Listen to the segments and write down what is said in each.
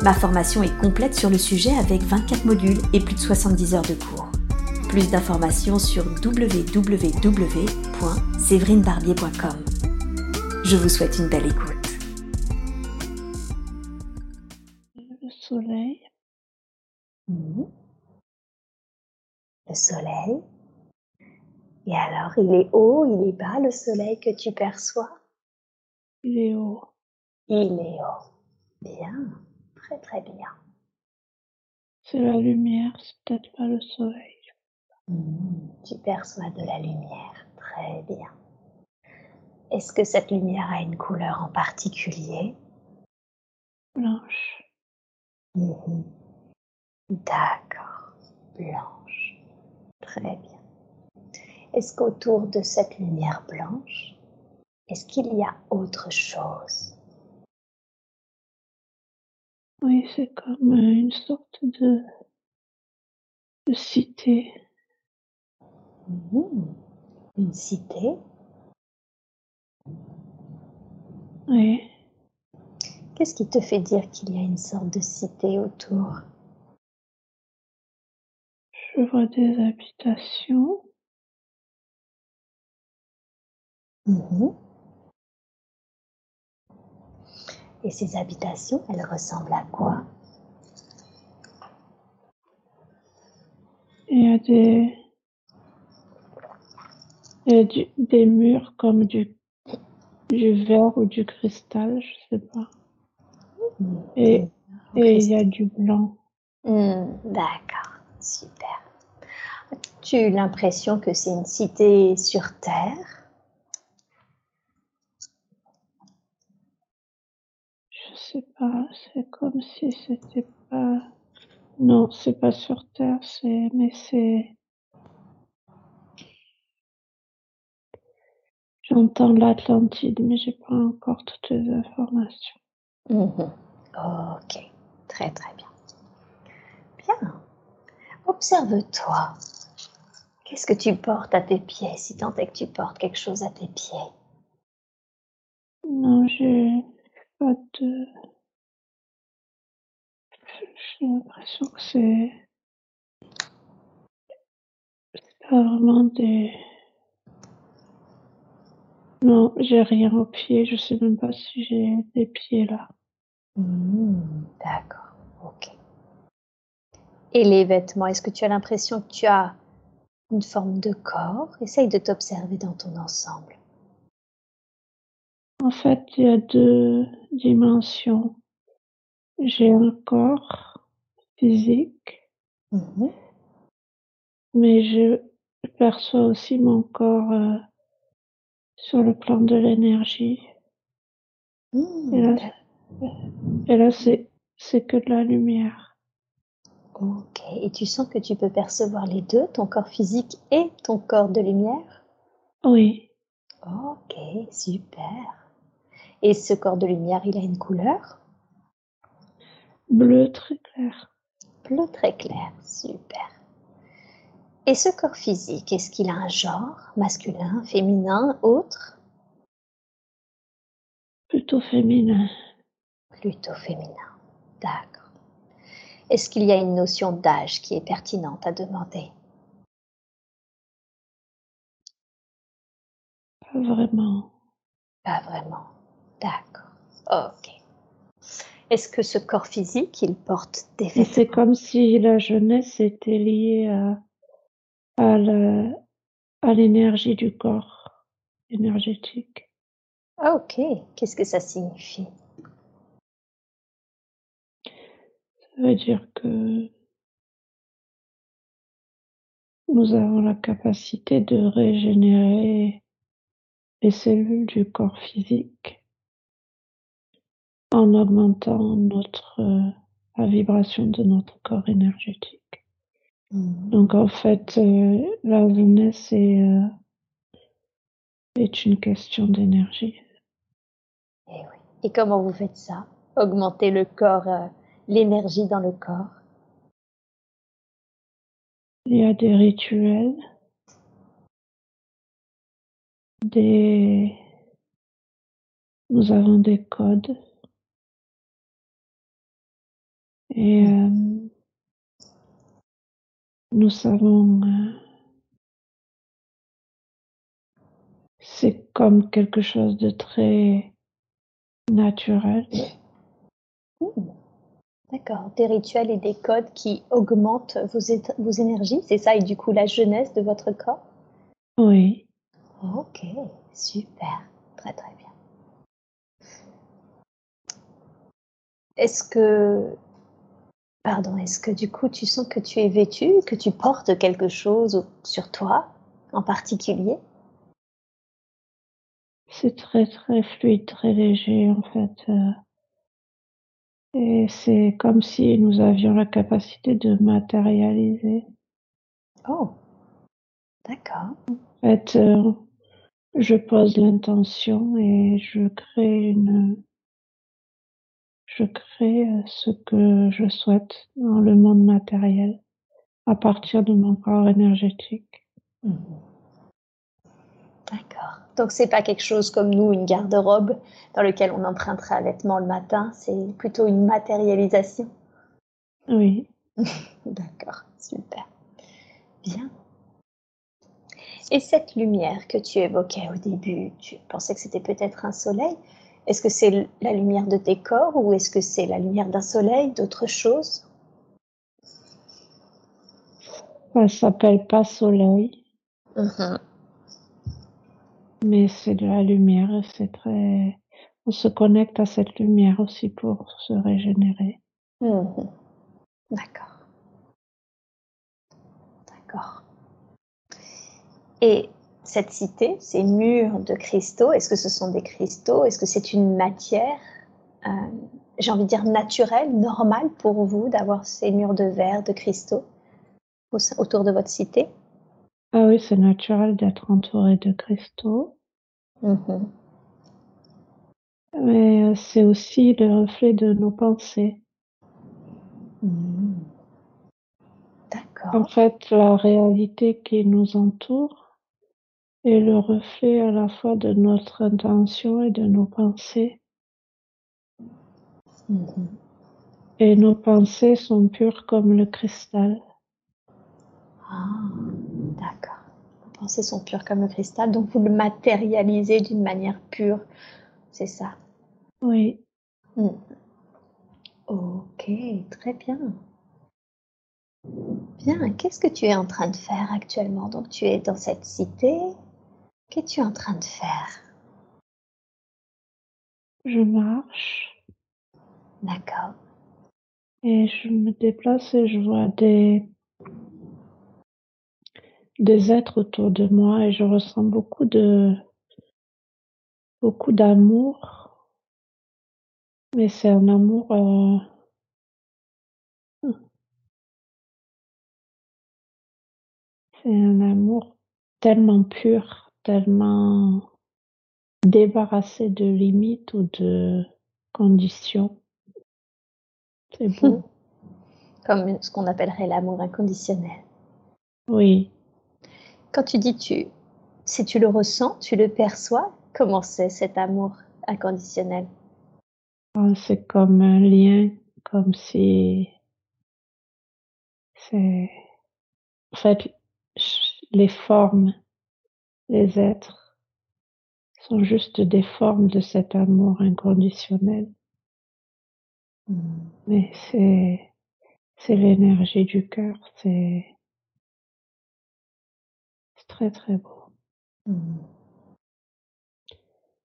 Ma formation est complète sur le sujet avec 24 modules et plus de 70 heures de cours. Plus d'informations sur www.séverinebarbier.com. Je vous souhaite une belle écoute. Le soleil. Mmh. Le soleil. Et alors, il est haut, il est bas, le soleil que tu perçois? Il est haut. Il est haut. Bien très très bien. C'est la lumière, c'est peut-être pas le soleil. Mmh, tu perçois de la lumière, très bien. Est-ce que cette lumière a une couleur en particulier? Blanche. Mmh. D'accord, blanche. Très bien. Est-ce qu'autour de cette lumière blanche, est-ce qu'il y a autre chose? Oui, c'est comme euh, une sorte de, de cité. Mmh. Une cité? Oui. Qu'est-ce qui te fait dire qu'il y a une sorte de cité autour? Je vois des habitations. Mmh. Et ces habitations, elles ressemblent à quoi? Il y a des, il y a du- des murs comme du, du verre ou du cristal, je sais pas. Et, et il y a du blanc. Hmm, D'accord, super. As-tu l'impression que c'est une cité sur Terre? Je sais pas, c'est comme si c'était pas. Non, c'est pas sur Terre, c'est. Mais c'est. J'entends l'Atlantide, mais j'ai pas encore toutes les informations. Mhm. Ok, très très bien. Bien. Observe-toi. Qu'est-ce que tu portes à tes pieds, si tant est que tu portes quelque chose à tes pieds? Non, j'ai pas de. J'ai l'impression que c'est. C'est pas vraiment des. Non, j'ai rien aux pieds, je sais même pas si j'ai des pieds là. Hmm, D'accord, ok. Et les vêtements, est-ce que tu as l'impression que tu as une forme de corps? Essaye de t'observer dans ton ensemble. En fait, il y a deux dimensions. J'ai un corps physique, Mhm. mais je perçois aussi mon corps euh, sur le plan de l'énergie. Hmm, Et là, et c'est que de la lumière. Ok, et tu sens que tu peux percevoir les deux, ton corps physique et ton corps de lumière? Oui, Ok, super. Et ce corps de lumière, il a une couleur bleu très clair. Bleu très clair, super. Et ce corps physique, est-ce qu'il a un genre Masculin, féminin, autre? Plutôt féminin. Plutôt féminin. D'accord. Est-ce qu'il y a une notion d'âge qui est pertinente à demander? Pas vraiment. Pas vraiment. D'accord. Ok. Est-ce que ce corps physique, il porte des vêtements c'est comme si la jeunesse était liée à, à, la- à l'énergie du corps énergétique. Ah, ok. Qu'est-ce que ça signifie? Ça veut dire que nous avons la capacité de régénérer les cellules du corps physique en augmentant notre, euh, la vibration de notre corps énergétique. Mmh. Donc en fait, euh, la jeunesse est, euh, est une question d'énergie. Et eh oui. Et comment vous faites ça? Augmenter le corps, euh, l'énergie dans le corps? Il y a des rituels, des... Nous avons des codes. Et euh, nous savons... Euh, c'est comme quelque chose de très naturel. D'accord, des rituels et des codes qui augmentent vos, vos énergies, c'est ça, et du coup la jeunesse de votre corps? Oui. Ok, super, très très bien. Est-ce que, pardon, est-ce que du coup tu sens que tu es vêtu, que tu portes quelque chose sur toi en particulier? C'est très très fluide, très léger en fait. Euh. Et c'est comme si nous avions la capacité de matérialiser. Oh, d'accord. En fait, euh, je pose l'intention et je crée une, je crée euh, ce que je souhaite dans le monde matériel à partir de mon corps énergétique. Mmh. D'accord. Donc c'est pas quelque chose comme nous, une garde-robe dans lequel on emprunterait un vêtement le matin, c'est plutôt une matérialisation. Oui. D'accord, super. Bien. Et cette lumière que tu évoquais au début, tu pensais que c'était peut-être un soleil. Est-ce que c'est la lumière de tes corps ou est-ce que c'est la lumière d'un soleil, d'autre chose Ça s'appelle pas soleil. Mm-hmm. Mais c'est de la lumière, c'est très. On se connecte à cette lumière aussi pour se régénérer. Mmh D'accord. D'accord. Et cette cité, ces murs de cristaux, est-ce que ce sont des cristaux? Est-ce que c'est une matière, euh, j'ai envie de dire naturelle, normale pour vous d'avoir ces murs de verre, de cristaux autour de votre cité? Ah oui, c'est naturel d'être entouré de cristaux. Mmh Mais euh, c'est aussi le reflet de nos pensées. Mmh. D'accord. En fait, la réalité qui nous entoure est le reflet à la fois de notre intention et de nos pensées. Mmh et nos pensées sont pures comme le cristal. Ah, d'accord. Vos pensées sont pures comme le cristal, donc vous le matérialisez d'une manière pure, c'est ça? Oui. Hmm. Ok, très bien. Bien, qu'est-ce que tu es en train de faire actuellement? Donc tu es dans cette cité? Qu'es-tu en train de faire? Je marche. D'accord. Et je me déplace et je vois des des êtres autour de moi et je ressens beaucoup de beaucoup d'amour. Mais c'est un amour euh, c'est un amour tellement pur, tellement débarrassé de limites ou de conditions. C'est beau. Comme ce qu'on appellerait l'amour inconditionnel. Oui. Quand tu dis tu, si tu le ressens, tu le perçois, comment c'est cet amour inconditionnel? Ah, C'est comme un lien, comme si c'est en fait les formes, les êtres sont juste des formes de cet amour inconditionnel. Mais c'est l'énergie du cœur, c'est très très beau.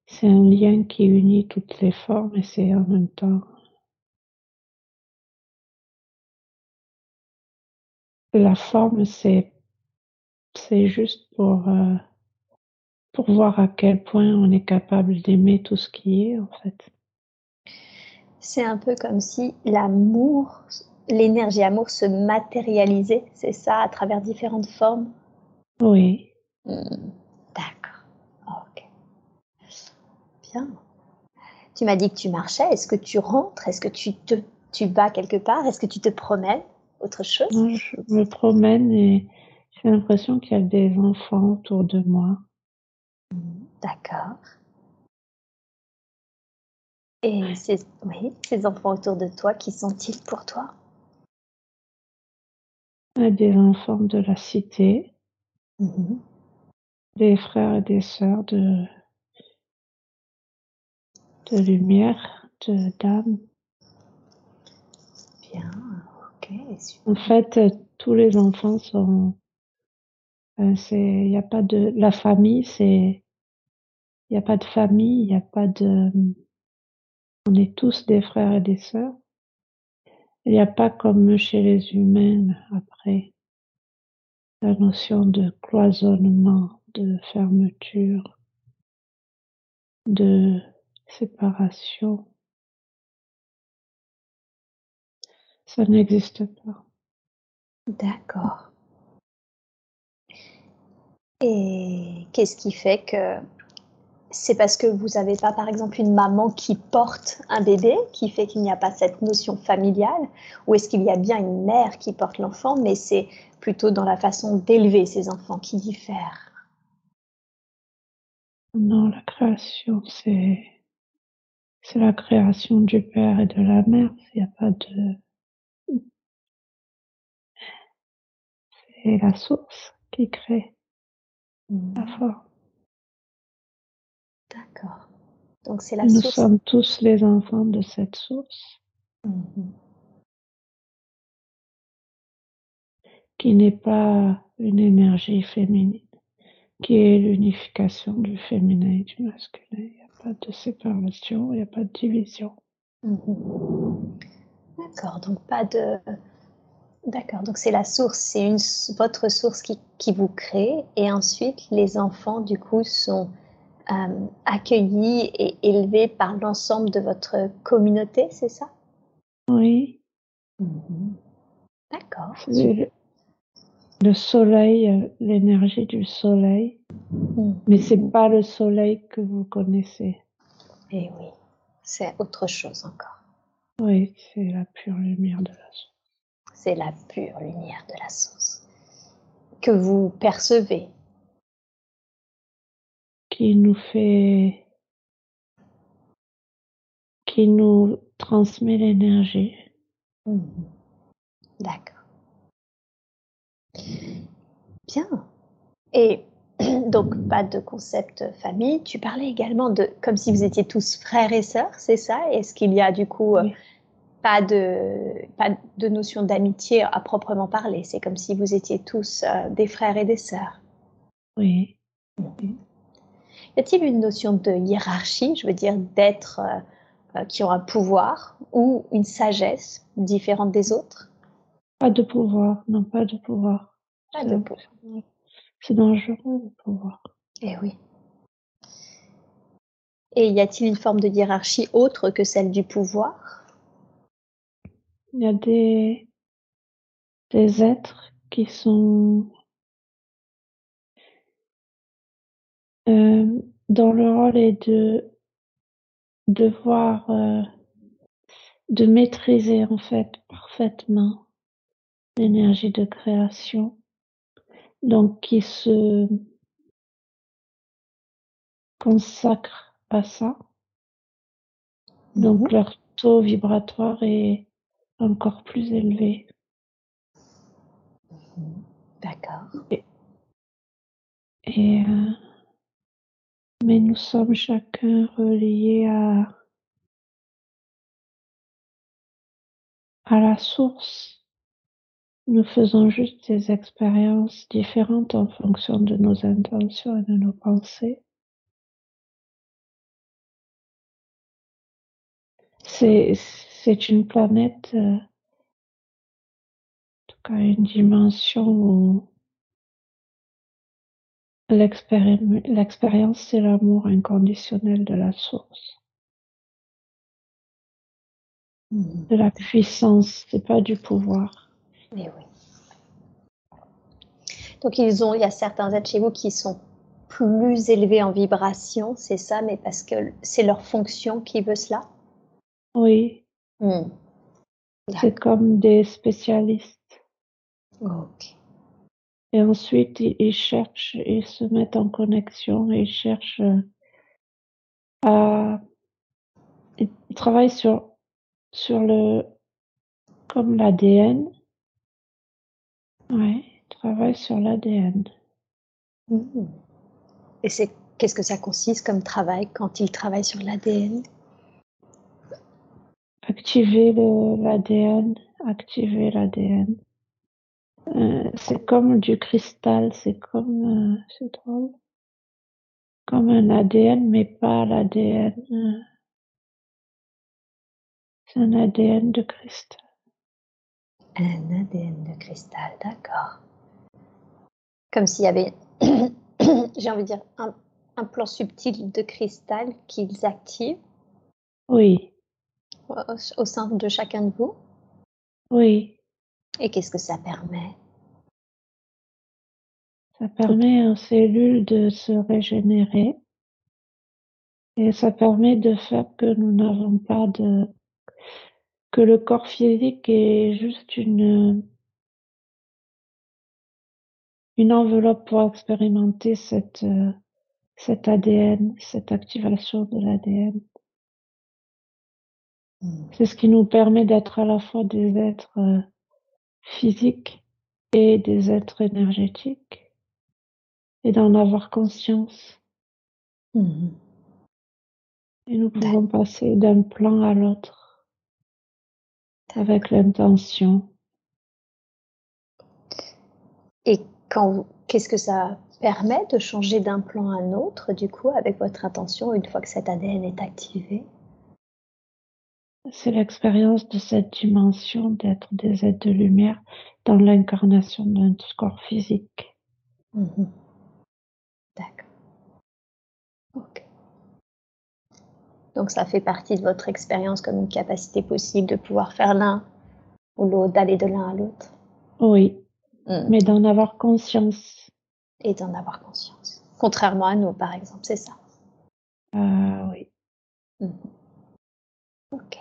C'est un lien qui unit toutes les formes et c'est en même temps la forme, c'est c'est juste pour euh, pour voir à quel point on est capable d'aimer tout ce qui est en fait. C'est un peu comme si l'amour l'énergie amour se matérialiser, c'est ça, à travers différentes formes? Oui. Hmm, d'accord. Ok. Bien. Tu m'as dit que tu marchais. Est-ce que tu rentres? Est-ce que tu te tu vas quelque part? Est-ce que tu te promènes? Autre chose? Je me promène et j'ai l'impression qu'il y a des enfants autour de moi. D'accord. Et ces, oui, ces enfants autour de toi, qui sont-ils pour toi? Des enfants de la cité, mhm. des frères et des sœurs de, de lumière, de d'âme. Bien, ok. En fait, tous les enfants sont. Euh, il n'y a pas de. La famille, c'est. Il n'y a pas de famille, il n'y a pas de. On est tous des frères et des sœurs. Il n'y a pas comme chez les humains, après, la notion de cloisonnement, de fermeture, de séparation. Ça n'existe pas. D'accord. Et qu'est-ce qui fait que c'est parce que vous n'avez pas, par exemple, une maman qui porte un bébé, qui fait qu'il n'y a pas cette notion familiale, ou est-ce qu'il y a bien une mère qui porte l'enfant, mais c'est plutôt dans la façon d'élever ces enfants qui diffère Non, la création, c'est c'est la création du père et de la mère. Il n'y a pas de c'est la source qui crée la mmh. forme. D'accord. Donc c'est la Nous source. sommes tous les enfants de cette source. Mmh qui n'est pas une énergie féminine, qui est l'unification du féminin et du masculin. Il n'y a pas de séparation, il n'y a pas de division. Mmh D'accord, donc pas de... D'accord, donc c'est la source, c'est une, votre source qui, qui, vous crée et ensuite les enfants du coup sont euh, accueillis et élevés par l'ensemble de votre communauté, c'est ça? Oui. Mmh D'accord. Le, le, soleil, euh, l'énergie du soleil, mmh mais c'est pas le soleil que vous connaissez. Eh oui, c'est autre chose encore. Oui, c'est la pure lumière de la source. C'est la pure lumière de la source que vous percevez qui nous fait, qui nous transmet l'énergie. Mmh. D'accord. Bien. Et donc, pas de concept famille. Tu parlais également de comme si vous étiez tous frères et sœurs, c'est ça? Est-ce qu'il y a du coup oui. pas, de, pas de notion d'amitié à proprement parler? C'est comme si vous étiez tous euh, des frères et des sœurs. Oui. Mmh. Y a-t-il une notion de hiérarchie, je veux dire d'êtres euh, qui ont un pouvoir ou une sagesse différente des autres? Pas de pouvoir, non, pas de pouvoir. Pas de pouvoir. C'est dangereux le pouvoir. Eh oui. Et y a-t-il une forme de hiérarchie autre que celle du pouvoir? Il y a des, des êtres qui sont dans le rôle est de devoir euh, de maîtriser en fait parfaitement l'énergie de création, donc qui se consacrent à ça. Donc Mhm. leur taux vibratoire est encore plus élevé. D'accord. Et euh, mais nous sommes chacun reliés à à la source. Nous faisons juste des expériences différentes en fonction de nos intentions et de nos pensées. C'est, une planète, euh, en tout cas une dimension où l'expérience, c'est l'amour inconditionnel de la source. mmh. de la puissance, c'est pas du pouvoir. Mais oui. Donc ils ont, il y a certains êtres chez vous qui sont plus élevés en vibration, c'est ça, mais parce que c'est leur fonction qui veut cela? Oui. Mmh. C'est comme des spécialistes. Ok. Et ensuite, ils, cherchent, ils se mettent en connexion, ils cherchent euh, à. Ils travaillent sur, sur le. comme l'ADN. Ouais, ils travaillent sur l'ADN. Mmh. Et c'est qu'est-ce que ça consiste comme travail quand ils travaillent sur l'ADN Activer l'ADN, activer l'ADN. Euh, c'est comme du cristal, c'est comme, euh, c'est drôle, comme un ADN, mais pas l'ADN. Euh, c'est un ADN de cristal. Un ADN de cristal, d'accord. Comme s'il y avait, j'ai envie de dire, un, un plan subtil de cristal qu'ils activent. Oui. Au, au sein de chacun de vous. Oui. Et qu'est-ce que ça permet? Ça permet aux cellules de se régénérer et ça permet de faire que nous n'avons pas de que le corps physique est juste une une enveloppe pour expérimenter cette cet ADN, cette activation de l'ADN. Mmh. C'est ce qui nous permet d'être à la fois des êtres physiques et des êtres énergétiques et d'en avoir conscience. Mmh et nous pouvons passer d'un plan à l'autre avec l'intention. Et quand qu'est-ce que ça permet de changer d'un plan à un autre, du coup, avec votre intention, une fois que cet ADN est activé? C'est l'expérience de cette dimension d'être des êtres de lumière dans l'incarnation d'un corps physique. Mmh D'accord. Ok. Donc ça fait partie de votre expérience comme une capacité possible de pouvoir faire l'un ou l'autre, d'aller de l'un à l'autre? Oui, mmh. mais d'en avoir conscience. Et d'en avoir conscience. Contrairement à nous, par exemple, c'est ça? Ah oui. Mmh ok.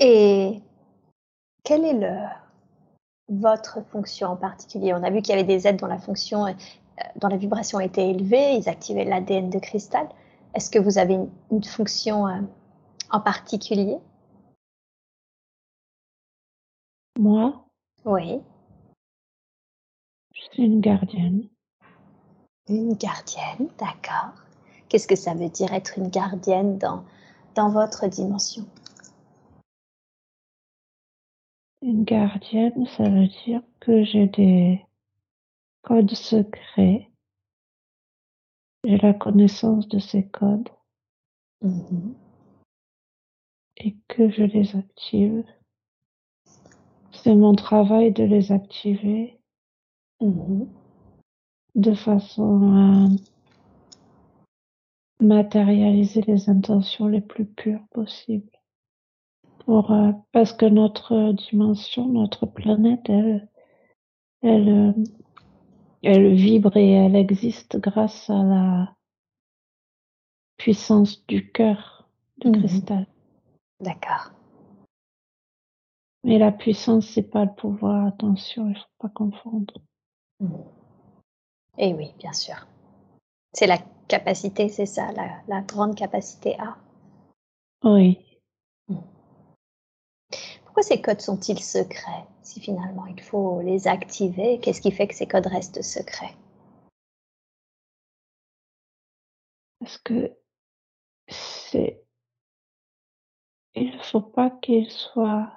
Et quelle est le, votre fonction en particulier? On a vu qu'il y avait des êtres dont la fonction, euh, dont la vibration était élevée, ils activaient l'ADN de cristal. Est-ce que vous avez une, fonction euh, en particulier? Moi? Oui. Je suis une gardienne. Une gardienne, d'accord. Qu'est-ce que ça veut dire être une gardienne dans, dans votre dimension? Gardienne, ça veut dire que j'ai des codes secrets. J'ai la connaissance de ces codes. Mmh et que je les active. C'est mon travail de les activer mmh de façon à matérialiser les intentions les plus pures possibles. Euh, parce que notre dimension, notre planète, elle, elle, euh, elle vibre et elle existe grâce à la puissance du cœur de mmh cristal. D'accord. Mais la puissance, c'est pas le pouvoir. Attention, il faut pas confondre. Mmh. Et oui, bien sûr. C'est la capacité, c'est ça, la, la, grande capacité à. Oui. Pourquoi ces codes sont-ils secrets si finalement il faut les activer? Qu'est-ce qui fait que ces codes restent secrets? Parce que c'est. Il ne faut pas qu'ils soient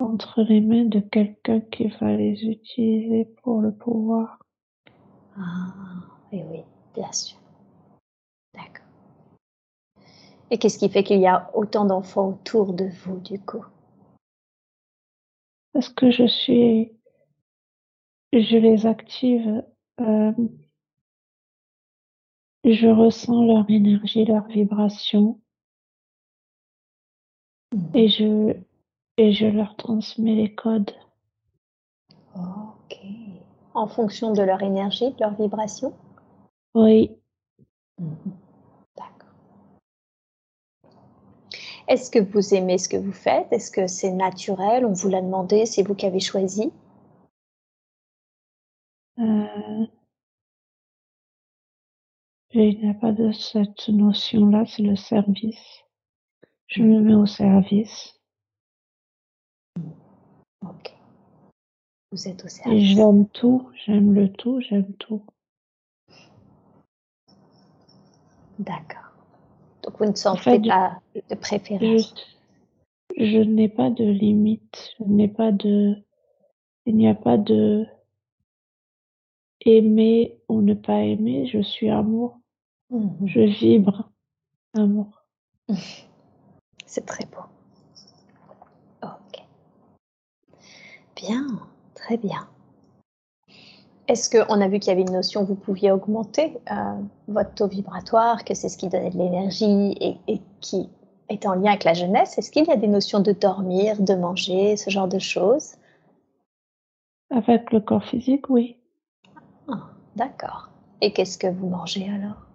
entre les mains de quelqu'un qui va les utiliser pour le pouvoir. Ah, oui, oui, bien sûr. D'accord. Et qu'est-ce qui fait qu'il y a autant d'enfants autour de vous, du coup? Parce que je suis, je les active, euh, je ressens leur énergie, leur vibration. Et je, et je leur transmets les codes. Ok. En fonction de leur énergie, de leur vibration? Oui. D'accord. Est-ce que vous aimez ce que vous faites? Est-ce que c'est naturel? On vous l'a demandé C'est vous qui avez choisi Euh, il n'y a pas de cette notion-là, c'est le service. Je me mets au service. Ok. Vous êtes au service. j'aime tout, j'aime le tout, j'aime tout. D'accord. Donc vous ne sentez fait, pas de Je, préférence je n'ai pas de limite, je n'ai pas de, il n'y a pas de aimer ou ne pas aimer, je suis amour, Mhm. je vibre amour. C'est très beau. Ok. Bien, très bien. Est-ce qu'on a vu qu'il y avait une notion, vous pouviez augmenter euh, votre taux vibratoire, que c'est ce qui donnait de l'énergie et, et qui est en lien avec la jeunesse? Est-ce qu'il y a des notions de dormir, de manger, ce genre de choses? Avec le corps physique, oui. Ah, D'accord. Et qu'est-ce que vous mangez alors?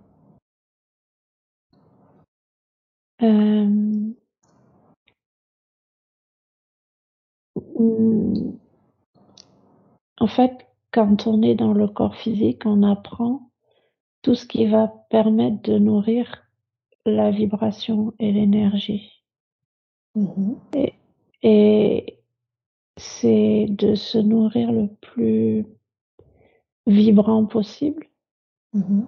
Euh, mm, En fait, quand on est dans le corps physique, on apprend tout ce qui va permettre de nourrir la vibration et l'énergie. Mhm. Et c'est de se nourrir le plus vibrant possible, Mhm.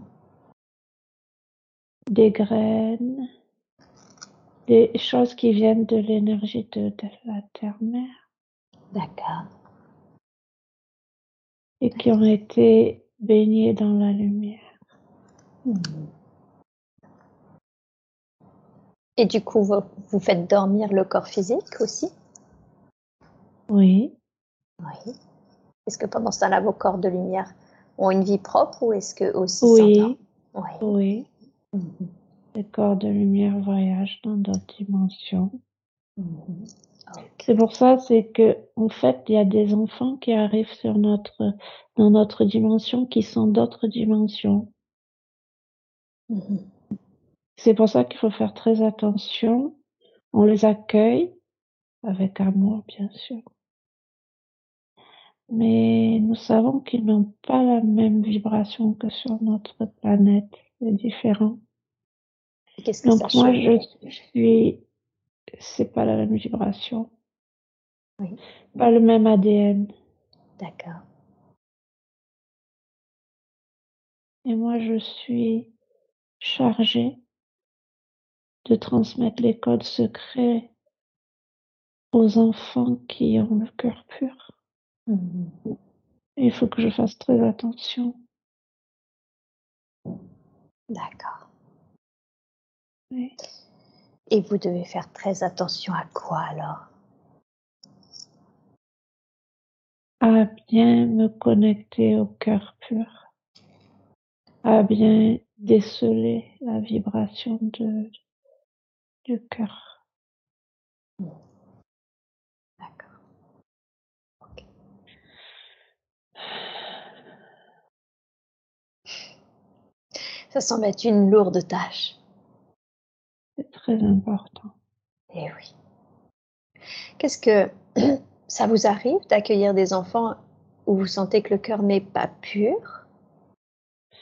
des graines, des choses qui viennent de l'énergie de, de la terre-mère D'accord. Et qui ont été baignées dans la lumière. Et du coup, vous, vous faites dormir le corps physique aussi? Oui, Oui. Est-ce que pendant ce temps-là, vos corps de lumière ont une vie propre ou est-ce que aussi oui, Oui. Mhm. Les corps de lumière voyagent dans d'autres dimensions. Mhm. C'est pour ça, c'est que en fait, il y a des enfants qui arrivent sur notre dans notre dimension qui sont d'autres dimensions. Mhm. C'est pour ça qu'il faut faire très attention. On les accueille avec amour, bien sûr. Mais nous savons qu'ils n'ont pas la même vibration que sur notre planète. C'est différent. Et Qu'est-ce que Donc ça moi, je suis, c'est pas la même vibration. Oui. Pas le même ADN. D'accord. Et moi, je suis chargée de transmettre les codes secrets aux enfants qui ont le cœur pur. Et il faut que je fasse très attention. D'accord. Oui. Et vous devez faire très attention à quoi alors? À bien me connecter au cœur pur. À bien déceler la vibration de, du cœur. D'accord. Ça semble être une lourde tâche. C'est très important. Eh oui. Qu'est-ce que ça vous arrive d'accueillir des enfants où vous sentez que le cœur n'est pas pur?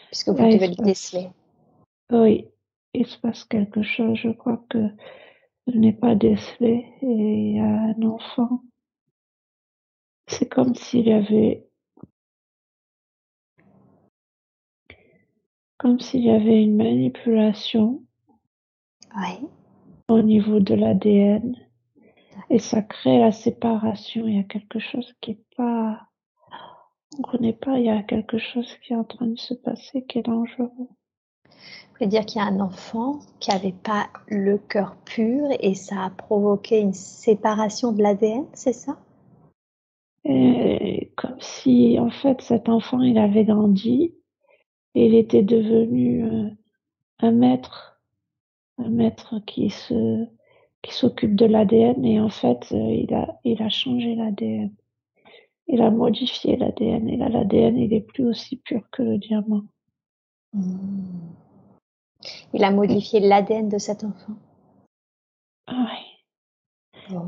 Puisque vous il devez le déceler. Oui, il se passe quelque chose. Je crois que je n'ai pas décelé. Et il y a un enfant. C'est comme s'il y avait, comme s'il y avait une manipulation Oui. au niveau de l'ADN. Et ça crée la séparation. Il y a quelque chose qui est pas, on connaît pas. Il y a quelque chose qui est en train de se passer qui est dangereux. Vous voulez dire qu'il y a un enfant qui n'avait pas le cœur pur et ça a provoqué une séparation de l'ADN, c'est ça? Et comme si, en fait, cet enfant, il avait grandi et il était devenu euh, un maître, un maître qui se, qui s'occupe de l'ADN et en fait, euh, il a, il a changé l'ADN. Il a modifié l'ADN et là, l'ADN, il est plus aussi pur que le diamant. Il a modifié l'ADN de cet enfant. Ah oui.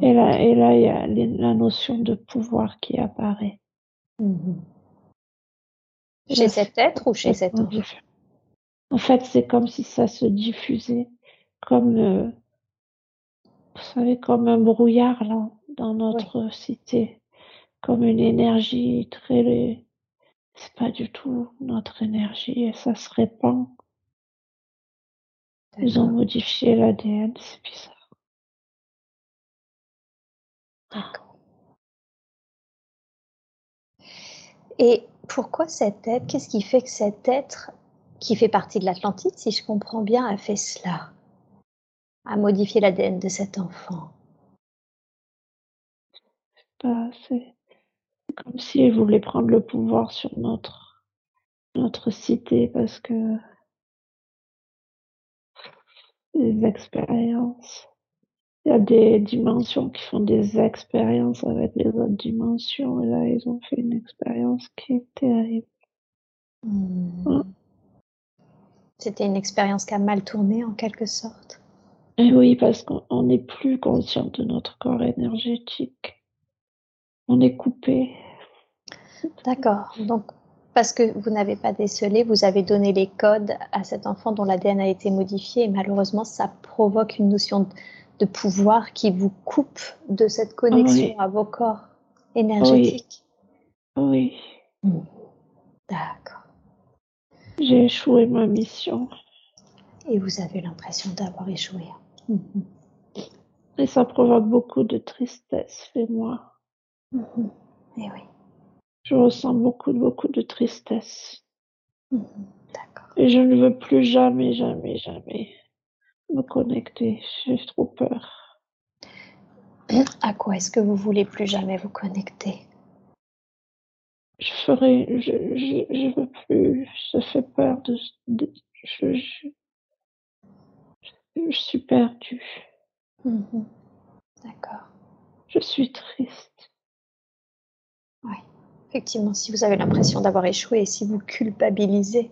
Et là, et là, il y a la notion de pouvoir qui apparaît. Hmm. Chez cet être ou chez cet enfant? En fait, c'est comme si ça se diffusait, comme euh, vous savez, comme un brouillard là, dans notre cité, comme une énergie très. C'est pas du tout notre énergie et ça se répand. Ils ont modifié l'ADN, c'est bizarre. D'accord. Et pourquoi cet être Qu'est-ce qui fait que cet être, qui fait partie de l'Atlantide, si je comprends bien, a fait cela? À modifier l'ADN de cet enfant C'est comme s'il voulait prendre le pouvoir sur notre, notre cité parce que les expériences. Il y a des dimensions qui font des expériences avec les autres dimensions et là ils ont fait une expérience qui est terrible. Hmm. C'était une expérience qui a mal tourné en quelque sorte. Et oui, parce qu'on n'est plus conscient de notre corps énergétique. On est coupé. D'accord. Donc, parce que vous n'avez pas décelé, vous avez donné les codes à cet enfant dont l'ADN a été modifié et malheureusement, ça provoque une notion de pouvoir qui vous coupe de cette connexion à vos corps énergétiques. Oui. Hmm. D'accord. J'ai échoué ma mission. Et vous avez l'impression d'avoir échoué. Et ça provoque beaucoup de tristesse chez moi. Et oui. Je ressens beaucoup, beaucoup de tristesse. D'accord. Et je ne veux plus jamais, jamais, jamais me connecter. J'ai trop peur. À quoi est-ce que vous voulez plus jamais vous connecter? Je ferai, je, je, je veux plus. Ça fait peur de, de je, je, je suis perdue. Mhm. D'accord. Je suis triste. Oui, effectivement, si vous avez l'impression d'avoir échoué et si vous culpabilisez,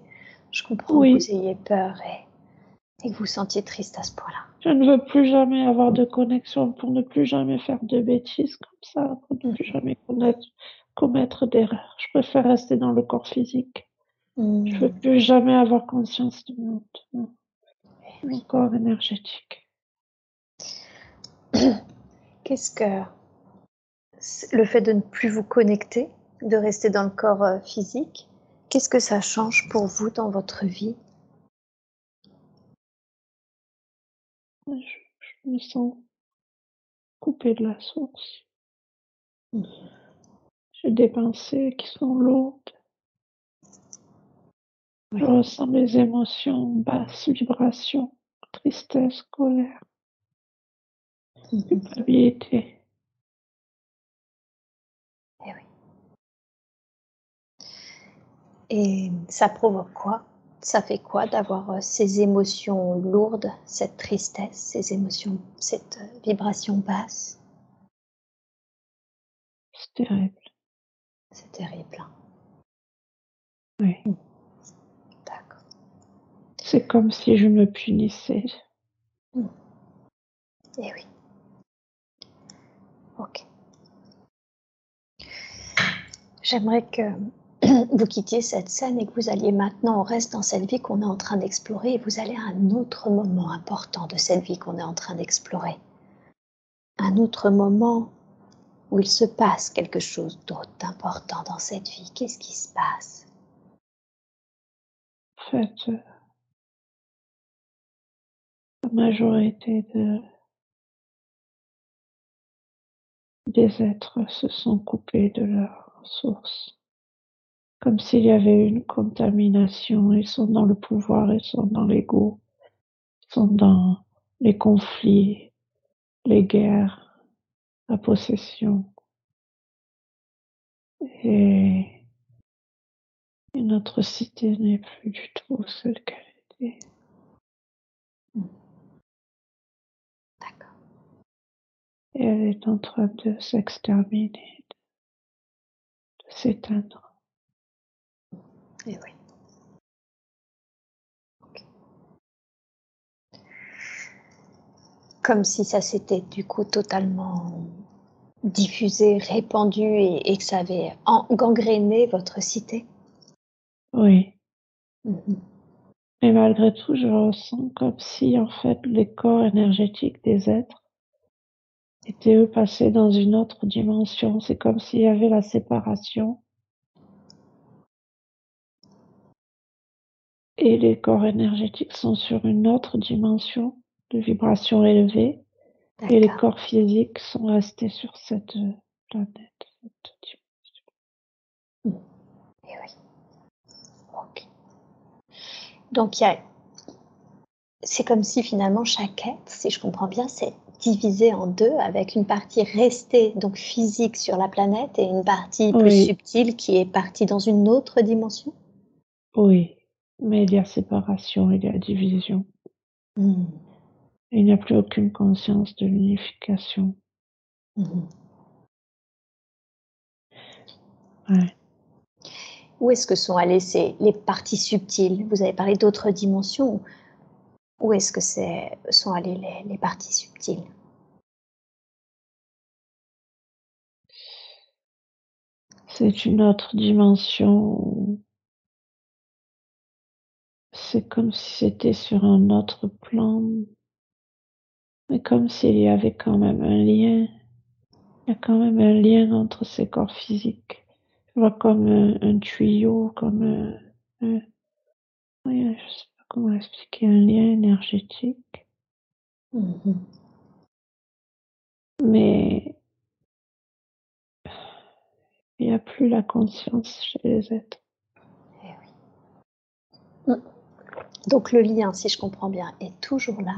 je comprends que vous ayez peur et, et que vous sentiez triste à ce point-là. Je ne veux plus jamais avoir de connexion pour ne plus jamais faire de bêtises comme ça, pour ne plus mhm. jamais commettre, commettre d'erreurs. Je préfère rester dans le corps physique. Je ne veux plus jamais avoir conscience du monde mon corps énergétique. Qu'est-ce que le fait de ne plus vous connecter, de rester dans le corps euh, physique, qu'est-ce que ça change pour vous dans votre vie? Je, me sens coupée de la source. J'ai des pensées qui sont lourdes. Je ressens mes émotions, basses vibrations, tristesse, colère, culpabilité. Eh oui. Et ça provoque quoi? Ça fait quoi d'avoir euh, ces émotions lourdes, cette tristesse, ces émotions, cette euh, vibration basse? C'est terrible. C'est terrible. Hein. Oui. C'est comme si je me punissais. Hmm. Eh oui. Ok. J'aimerais que vous quittiez cette scène et que vous alliez maintenant au reste dans cette vie qu'on est en train d'explorer et vous allez à un autre moment important de cette vie qu'on est en train d'explorer. Un autre moment où il se passe quelque chose d'autre d'important dans cette vie. Qu'est-ce qui se passe? En fait, euh, majorité de des êtres se sont coupés de leur source, comme s'il y avait une contamination. Ils sont dans le pouvoir, ils sont dans l'ego, ils sont dans les conflits, les guerres, la possession. Et, notre cité n'est plus du tout celle qu'elle était. Et elle est en train de s'exterminer, de s'éteindre. Et eh oui. Comme si ça s'était du coup totalement diffusé, répandu et, que ça avait gangréné votre cité. Oui. Mm-hmm. Mais malgré tout, je ressens comme si en fait les corps énergétiques des êtres étaient eux passés dans une autre dimension. C'est comme s'il y avait la séparation et les corps énergétiques sont sur une autre dimension de vibration élevée et les corps physiques sont restés sur cette planète, cette dimension. Et eh oui. Ok. Donc il y a c'est comme si finalement chaque être, si je comprends bien, c'est divisé en deux avec une partie restée donc physique sur la planète et une partie plus subtile qui est partie dans une autre dimension. Oui. Mais il y a séparation, il y a division. Hmm. Il n'y a plus aucune conscience de l'unification. Hmm. Où est-ce que sont allées ces, les parties subtiles? Vous avez parlé d'autres dimensions. Où est-ce que sont allées les, parties subtiles? C'est une autre dimension c'est comme si c'était sur un autre plan, mais comme s'il y avait quand même un lien. Il y a quand même un lien entre ces corps physiques. Je vois comme un, tuyau, comme un, oui, je sais pas comment expliquer, un lien énergétique. Mm-hmm. Mais il n'y a plus la conscience chez les êtres. Eh oui. Mm. Donc le lien, si je comprends bien, est toujours là,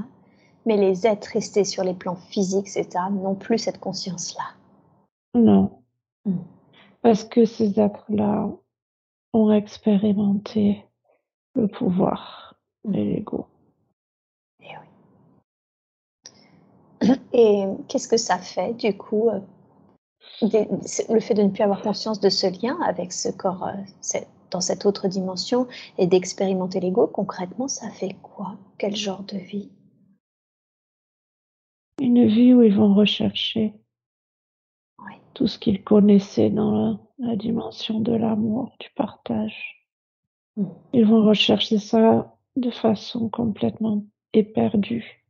mais les êtres restés sur les plans physiques, etc., n'ont plus cette conscience-là. Non. Hmm. Parce que ces êtres-là ont expérimenté le pouvoir et l'ego. Et oui. Et qu'est-ce que ça fait, du coup, euh, le fait de ne plus avoir conscience de ce lien avec ce corps, euh, dans cette autre dimension et d'expérimenter l'ego, concrètement, ça fait quoi? Quel genre de vie? Une vie où ils vont rechercher tout ce qu'ils connaissaient dans la, dimension de l'amour, du partage. Hmm. Ils vont rechercher ça de façon complètement éperdue.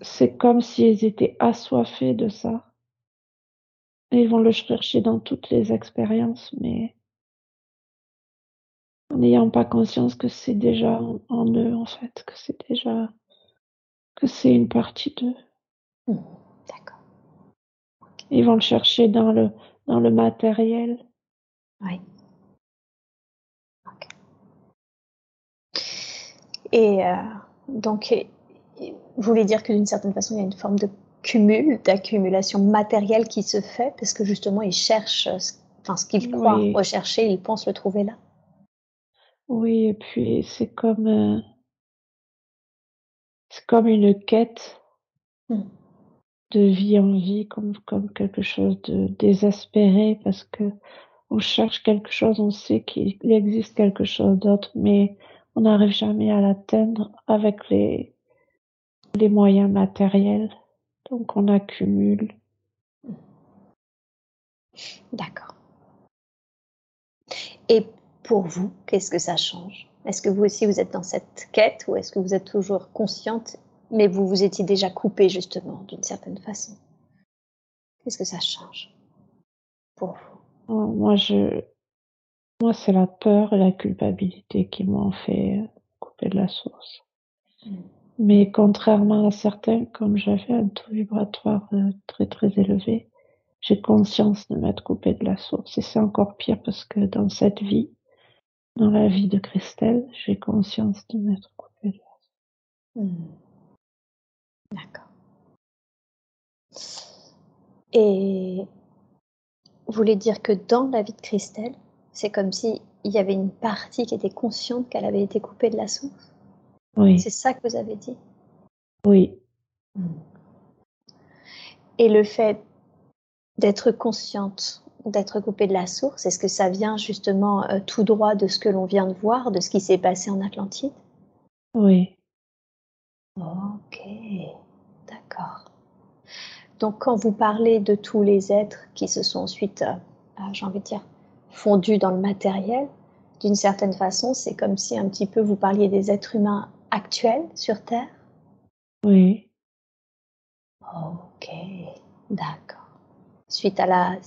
C'est comme s'ils étaient assoiffés de ça ils vont le chercher dans toutes les expériences, mais en n'ayant pas conscience que c'est déjà en, eux, en fait, que c'est déjà, que c'est une partie d'eux. Mmh, d'accord. Ils vont le chercher dans le, dans le matériel. Oui. Et euh, donc, vous voulez dire que d'une certaine façon, il y a une forme de cumul, d'accumulation matérielle qui se fait parce que justement ils cherchent enfin, ce qu'ils croient rechercher, ils pensent le trouver là. Oui, et puis c'est comme euh, c'est comme une quête hmm. de vie en vie, comme comme quelque chose de désespéré parce que on cherche quelque chose, on sait qu'il existe quelque chose d'autre, mais on n'arrive jamais à l'atteindre avec les les moyens matériels. Donc on accumule. D'accord. Et pour vous, qu'est-ce que ça change? Est-ce que vous aussi vous êtes dans cette quête ou est-ce que vous êtes toujours consciente, mais vous vous étiez déjà coupée justement d'une certaine façon? Qu'est-ce que ça change pour vous? Oh, Moi, je, moi, c'est la peur et la culpabilité qui m'ont fait couper de la source. Hmm. Mais contrairement à certains, comme j'avais un taux vibratoire euh, très très élevé, j'ai conscience de m'être coupé de la source. Et c'est encore pire parce que dans cette vie, dans la vie de Christelle, j'ai conscience de m'être coupé de la source. Hmm. D'accord. Et vous voulez dire que dans la vie de Christelle, c'est comme si il y avait une partie qui était consciente qu'elle avait été coupée de la source oui. C'est ça que vous avez dit? Oui. Hmm. Et le fait d'être consciente, d'être coupée de la source, est-ce que ça vient justement euh, tout droit de ce que l'on vient de voir, de ce qui s'est passé en Atlantide? Oui. Ok, d'accord. Donc quand vous parlez de tous les êtres qui se sont ensuite, euh, euh, j'ai envie de dire, fondus dans le matériel, d'une certaine façon, c'est comme si un petit peu vous parliez des êtres humains actuels sur Terre Oui. Ok, d'accord. Suite à la,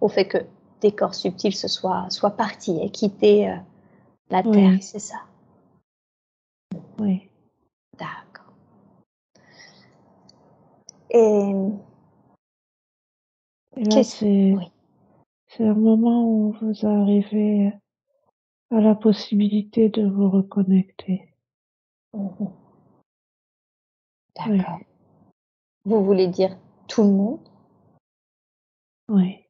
au fait que des corps subtils se soient, soient partis et quitté euh, la Terre, Oui. c'est ça? Oui. D'accord. Et Et là, Qu'est-ce- c'est oui. C'est un moment où vous arrivez à la possibilité de vous reconnecter. Mhm. Oui. D'accord. Vous voulez dire tout le monde? Oui.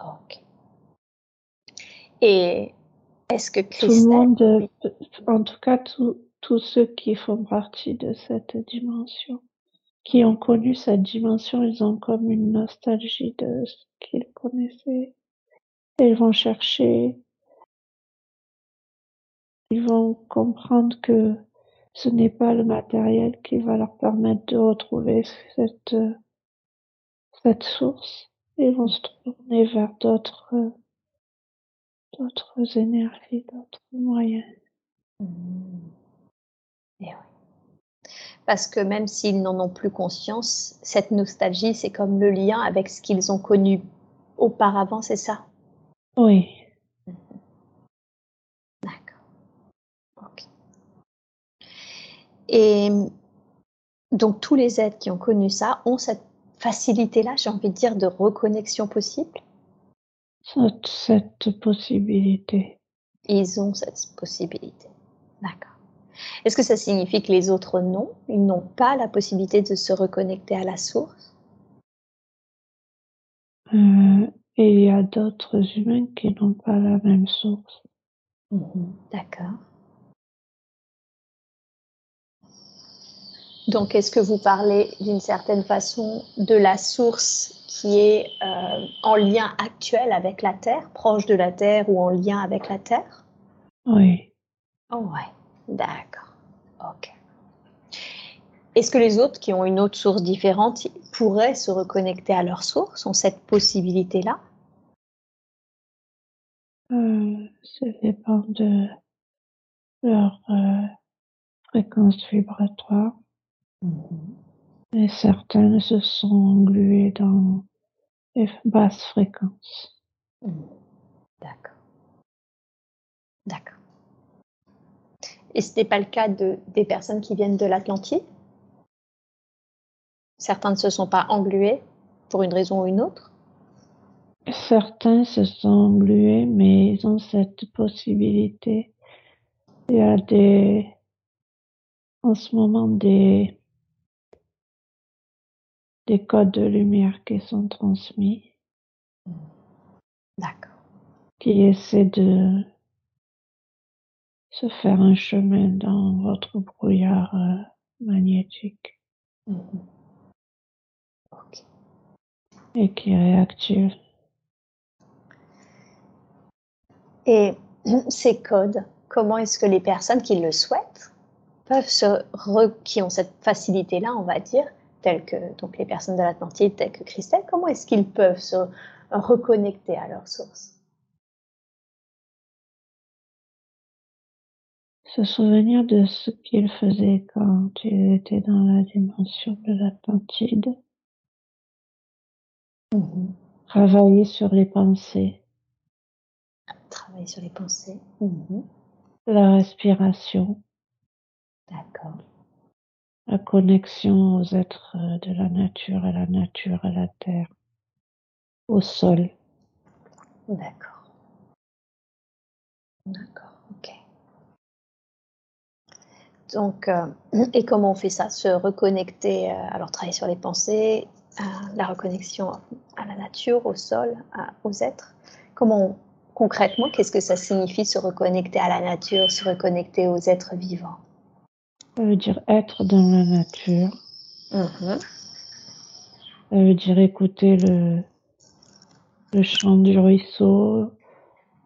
Ok. Et est-ce que Tout le monde, Oui. en tout cas, tous ceux qui font partie de cette dimension, qui ont connu cette dimension, ils ont comme une nostalgie de ce qu'ils connaissaient. Et ils vont chercher, ils vont comprendre que ce n'est pas le matériel qui va leur permettre de retrouver cette, cette source. Ils vont se tourner vers d'autres, d'autres énergies, d'autres moyens. Mhm. Eh oui. Parce que même s'ils n'en ont plus conscience, cette nostalgie, c'est comme le lien avec ce qu'ils ont connu auparavant, c'est ça? Oui, D'accord. Ok. Et donc tous les êtres qui ont connu ça ont cette facilité-là, j'ai envie de dire, de reconnexion possible? cette, cette possibilité. Ils ont cette possibilité. D'accord. Est-ce que ça signifie que les autres non? Ils n'ont pas la possibilité de se reconnecter à la source? Euh, et il y a d'autres humains qui n'ont pas la même source. D'accord. Donc, est-ce que vous parlez d'une certaine façon de la source qui est euh, en lien actuel avec la Terre, proche de la Terre ou en lien avec la Terre? Oui, Oh ouais, d'accord. Ok. Est-ce que les autres qui ont une autre source différente pourraient se reconnecter à leur source, ont cette possibilité-là? Euh, ça dépend de leur euh, fréquence vibratoire. Et certains se sont englués dans les basses fréquences. Mhm. D'accord. D'accord. Et ce n'est pas le cas de, des personnes qui viennent de l'Atlantide Certains ne se sont pas englués pour une raison ou une autre Certains se sont englués, mais ils ont cette possibilité. Il y a des, en ce moment, des, des codes de lumière qui sont transmis, D'accord. qui essaient de se faire un chemin dans votre brouillard euh, magnétique. Ok. et qui réactivent. Et ces codes, comment est-ce que les personnes qui le souhaitent peuvent se re- qui ont cette facilité-là, on va dire, telles que donc les personnes de l'Atlantide, telles que Christelle, comment est-ce qu'ils peuvent se reconnecter à leur source? Se souvenir de ce qu'ils faisaient quand ils étaient dans la dimension de l'Atlantide. Travailler sur les pensées, Travailler sur les pensées. Mhm. la respiration, D'accord. la connexion aux êtres de la nature, à la nature, à la terre, au sol. D'accord. D'accord, ok. Donc, euh, et comment on fait ça? Se reconnecter, euh, alors travailler sur les pensées, euh, la reconnexion à la nature, au sol, à- aux êtres. Comment, on- concrètement, qu'est-ce que ça signifie se reconnecter à la nature, se reconnecter aux êtres vivants? Ça veut dire être dans la nature, Mhm. Ça veut dire écouter le, le chant du ruisseau,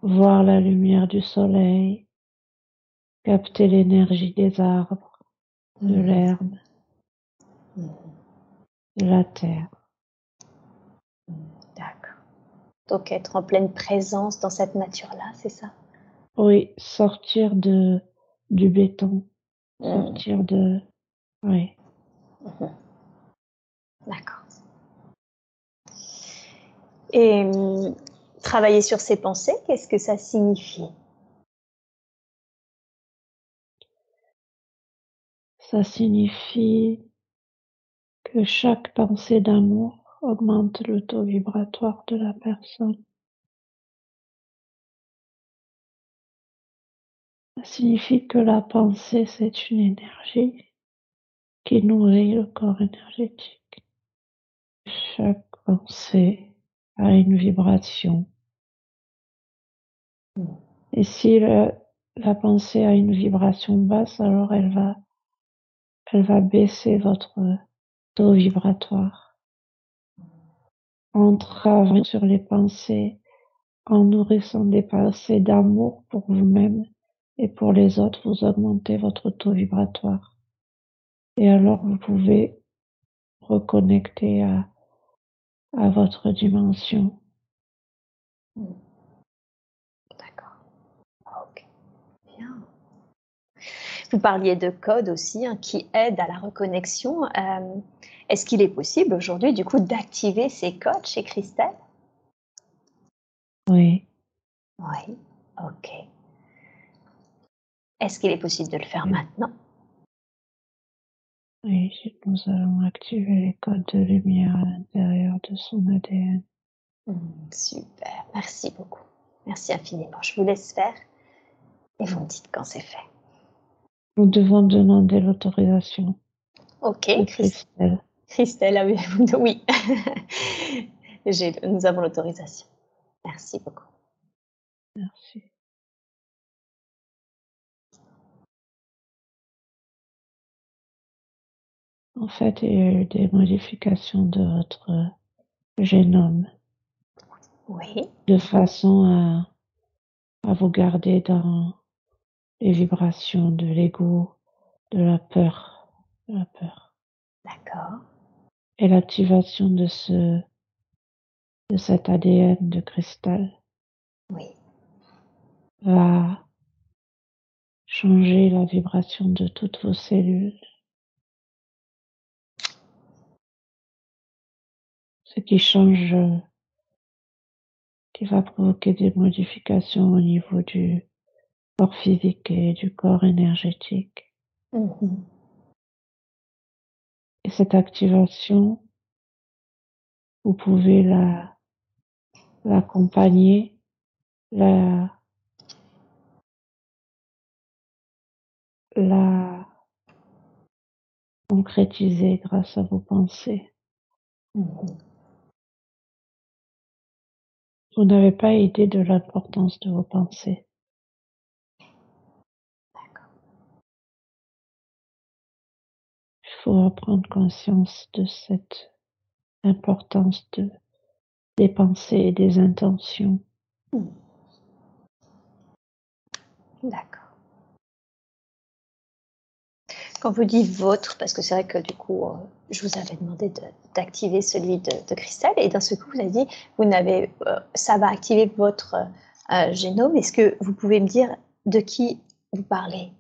voir la lumière du soleil, capter l'énergie des arbres, de Mhm. l'herbe, Mhm. de la terre. D'accord. Donc être en pleine présence dans cette nature-là, c'est ça? Oui, sortir de du béton, sortir de oui. Mhm. D'accord. Et travailler sur ses pensées, qu'est-ce que ça signifie? Ça signifie que chaque pensée d'amour augmente le taux vibratoire de la personne. Ça signifie que la pensée, c'est une énergie qui nourrit le corps énergétique. Chaque pensée a une vibration. Et si la pensée a une vibration basse, alors elle va, elle va baisser votre taux vibratoire. En travaillant sur les pensées, en nourrissant des pensées d'amour pour vous-même et pour les autres, vous augmentez votre taux vibratoire. Et alors vous pouvez reconnecter à, à votre dimension. D'accord. Ok. Bien. Vous parliez de code aussi hein, qui aide à la reconnexion. Euh, Est-ce qu'il est possible aujourd'hui, du coup, d'activer ces codes chez Christelle? Oui, Oui. Ok. Est-ce qu'il est possible de le faire maintenant? Oui, nous allons activer les codes de lumière à l'intérieur de son ADN. Hmm, Super. Merci beaucoup. Merci infiniment. Je vous laisse faire et vous me dites quand c'est fait. Nous devons demander l'autorisation Ok. de Christelle. Christelle, avez-vous oui. J'ai- Nous avons l'autorisation. Merci beaucoup. Merci. En fait, il y a eu des modifications de votre génome Oui. de façon à, à vous garder dans les vibrations de l'ego, de la peur, de la peur. D'accord. Et l'activation de ce, de cet ADN de cristal Oui. va changer la vibration de toutes vos cellules. Ce qui change, qui va provoquer des modifications au niveau du corps physique et du corps énergétique. Mhm. Et cette activation, vous pouvez la, l'accompagner, la, la concrétiser grâce à vos pensées. Mhm. Vous n'avez pas idée de l'importance de vos pensées. Faut prendre conscience de cette importance de, des pensées et des intentions. D'accord. Quand vous dites votre, parce que c'est vrai que du coup, euh, je vous avais demandé de- d'activer celui de, de Christelle, et d'un seul coup, vous avez dit, vous euh, ça va activer votre euh, génome. Est-ce que vous pouvez me dire de qui vous parlez?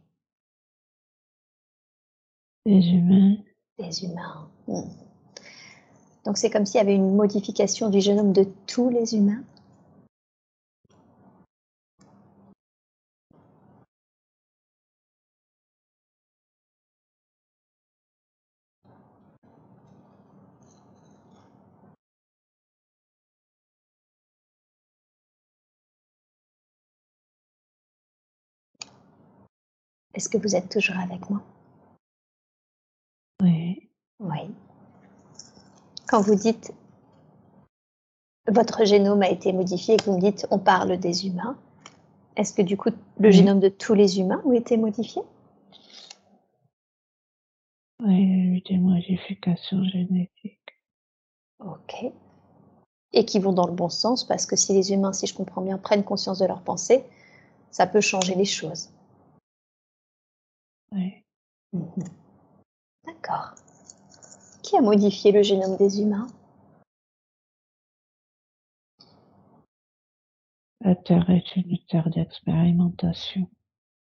Les humains, Des humains. Hmm. Donc c'est comme s'il y avait une modification du génome de tous les humains. Est-ce que vous êtes toujours avec moi? Oui. Quand vous dites votre génome a été modifié et que vous me dites on parle des humains, est-ce que du coup le génome de tous les humains a été modifié oui, il y a eu des modifications génétiques. Ok. Et qui vont dans le bon sens parce que si les humains, si je comprends bien, prennent conscience de leurs pensées, ça peut changer les choses. Oui. Mhm. D'accord. Qui a modifié le génome des humains? La Terre est une terre d'expérimentation.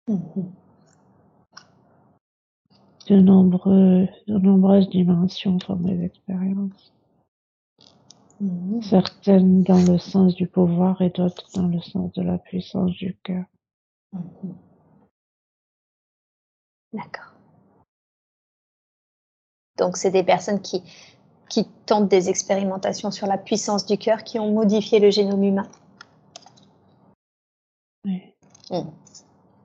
Mhm. De, nombreux, de nombreuses dimensions sont des expériences. Mhm. Certaines dans le sens du pouvoir et d'autres dans le sens de la puissance du cœur. Mhm. D'accord. Donc, c'est des personnes qui, qui tentent des expérimentations sur la puissance du cœur qui ont modifié le génome humain. Oui. Hmm.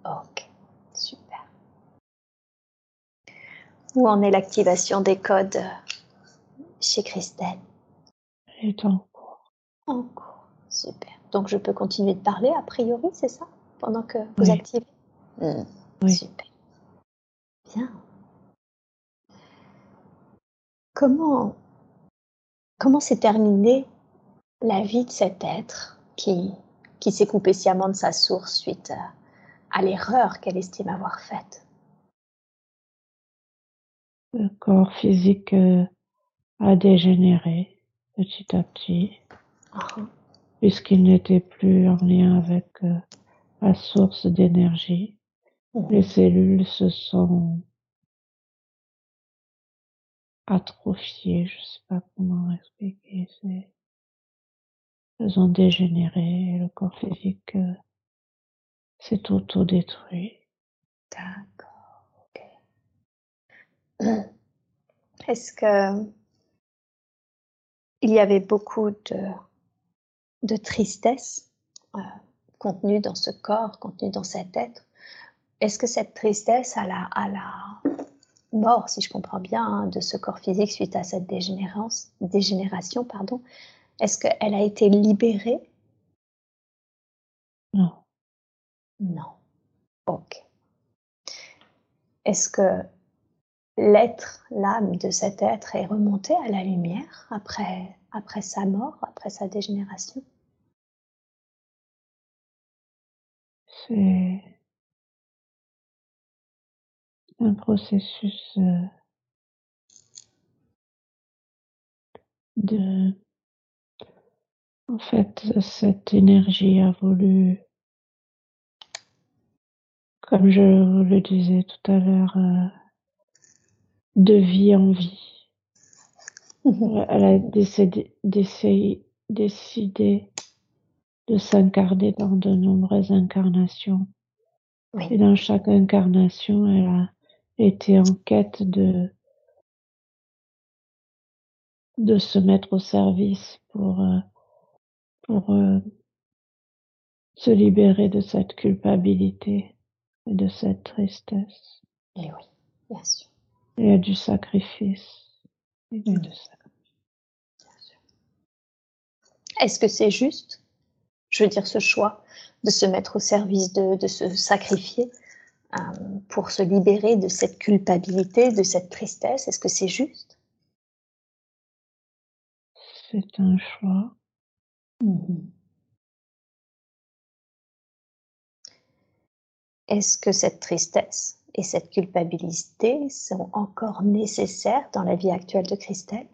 Ok, super. Où en est l'activation des codes euh, chez Christelle? Et en cours. En cours, super. Donc je peux continuer de parler a priori, c'est ça? Pendant que vous Oui. activez? Hmm, Oui. Super. Bien. Comment comment s'est terminée la vie de cet être qui, qui s'est coupé sciemment de sa source suite à, l'erreur qu'elle estime avoir faite? Le corps physique euh, a dégénéré petit à petit, Ah, puisqu'il n'était plus en lien avec euh, la source d'énergie. mhm. Les cellules se sont atrophiées, je sais pas comment expliquer, c'est, elles ont dégénéré le corps physique euh, s'est autodétruit. D'accord. ok. Est-ce que il y avait beaucoup de, de tristesse euh, contenue dans ce corps, contenue dans cet être? Est-ce que cette tristesse la, à la mort, si je comprends bien, hein, de ce corps physique suite à cette dégénérance, dégénération, pardon, est-ce qu'elle a été libérée? Non, Non. Ok. Est-ce que l'être, l'âme de cet être est remontée à la lumière après, après sa mort, après sa dégénération? C'est un processus euh, de... En fait, cette énergie a voulu, comme je le disais tout à l'heure, euh, de vie en vie. Elle a décédé- décé- décidé de s'incarner dans de nombreuses incarnations. Et dans chaque incarnation, elle a été en quête de, de se mettre au service pour, euh, pour euh, se libérer de cette culpabilité et de cette tristesse Et oui, bien sûr. et du sacrifice. Et du- de sacrifice. Est-ce que c'est juste Je veux dire, ce choix de se mettre au service, de, de se sacrifier? Pour se libérer de cette culpabilité, de cette tristesse, est-ce que c'est juste? C'est un choix. Est-ce que cette tristesse et cette culpabilité sont encore nécessaires dans la vie actuelle de Christelle?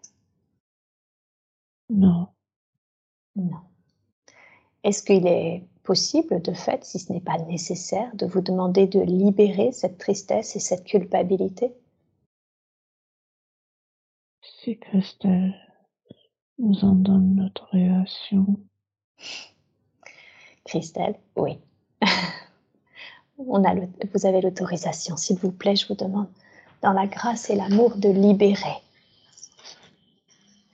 Non, Non. Est-ce qu'il est possible, de fait, si ce n'est pas nécessaire, de vous demander de libérer cette tristesse et cette culpabilité? Si Christelle nous en donne l'autorisation. Christelle, oui. On a le- vous avez l'autorisation, s'il vous plaît, je vous demande, dans la grâce et l'amour, de libérer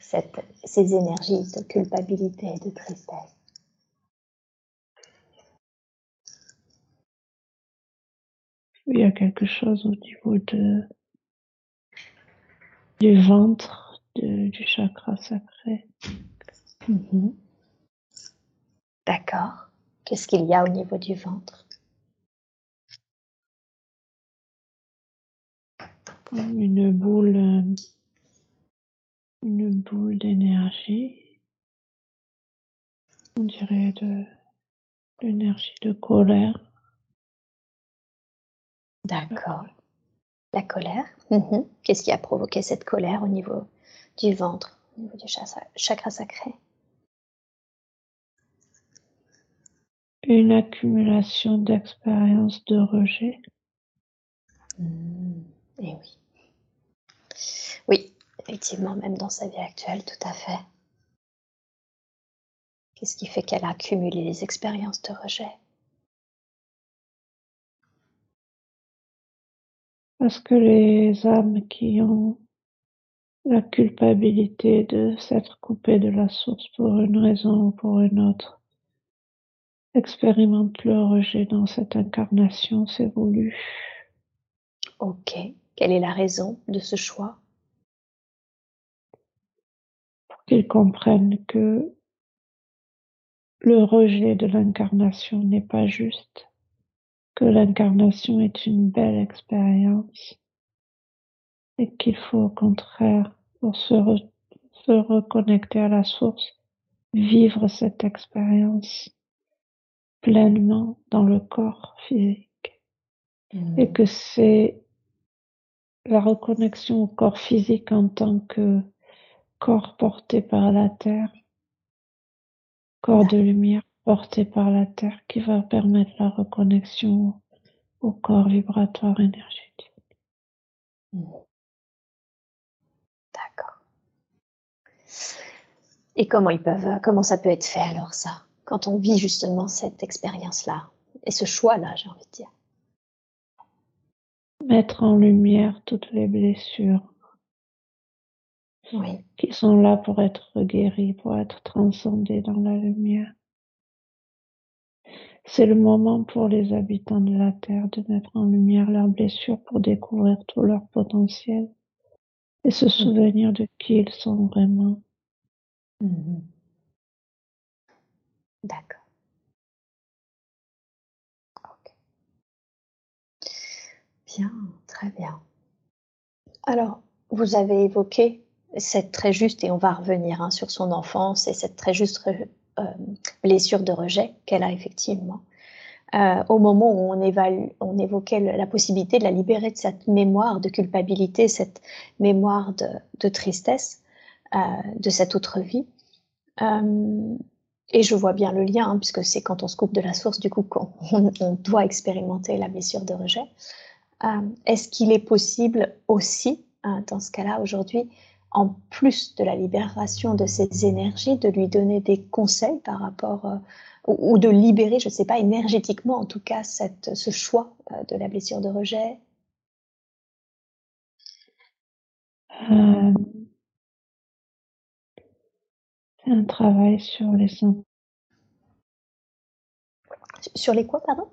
cette- ces énergies de culpabilité et de tristesse. Il y a quelque chose au niveau de, du ventre, de- du chakra sacré. Mhm. D'accord. Qu'est-ce qu'il y a au niveau du ventre? Une boule, euh, une boule d'énergie. On dirait de l'énergie de colère. D'accord. La colère. Mhm. Qu'est-ce qui a provoqué cette colère au niveau du ventre, au niveau du chakra sacré? Une accumulation d'expériences de rejet. Hmm. Et oui. Oui, effectivement, même dans sa vie actuelle, tout à fait. Qu'est-ce qui fait qu'elle a accumulé les expériences de rejet? Parce que les âmes qui ont la culpabilité de s'être coupées de la source pour une raison ou pour une autre expérimentent le rejet dans cette incarnation, c'est voulu. Ok. Quelle est la raison de ce choix? Pour qu'ils comprennent que le rejet de l'incarnation n'est pas juste, que l'incarnation est une belle expérience et qu'il faut au contraire, pour se, se reconnecter à la source, vivre cette expérience pleinement dans le corps physique. mmh. Et que c'est la reconnexion au corps physique en tant que corps porté par la terre, corps de lumière porté par la terre qui va permettre la reconnexion au corps vibratoire énergétique. D'accord. Et comment ils peuvent, comment ça peut être fait alors ça, quand on vit justement cette expérience-là et ce choix-là, j'ai envie de dire? Mettre en lumière toutes les blessures qui sont là pour être guéries, pour être transcendées dans la lumière. C'est le moment pour les habitants de la Terre de mettre en lumière leurs blessures pour découvrir tout leur potentiel et se souvenir de qui ils sont vraiment. Mhm. D'accord. Bien, très bien. Alors, vous avez évoqué cette très juste, et on va revenir hein, sur son enfance et cette très juste blessure de rejet qu'elle a effectivement. Euh, au moment où on, évoquait la possibilité de la libérer de cette mémoire de culpabilité, cette mémoire de, tristesse euh, de cette autre vie. et je vois bien le lien, hein, puisque c'est quand on se coupe de la source, du coup, qu'on on doit expérimenter la blessure de rejet. Euh, est-ce qu'il est possible aussi, hein, dans ce cas-là aujourd'hui, en plus de la libération de ces énergies, de lui donner des conseils par rapport, euh, ou, de libérer, je ne sais pas, énergétiquement en tout cas, cette, ce choix euh, de la blessure de rejet? C'est un travail sur les sens. Sur les quoi, pardon?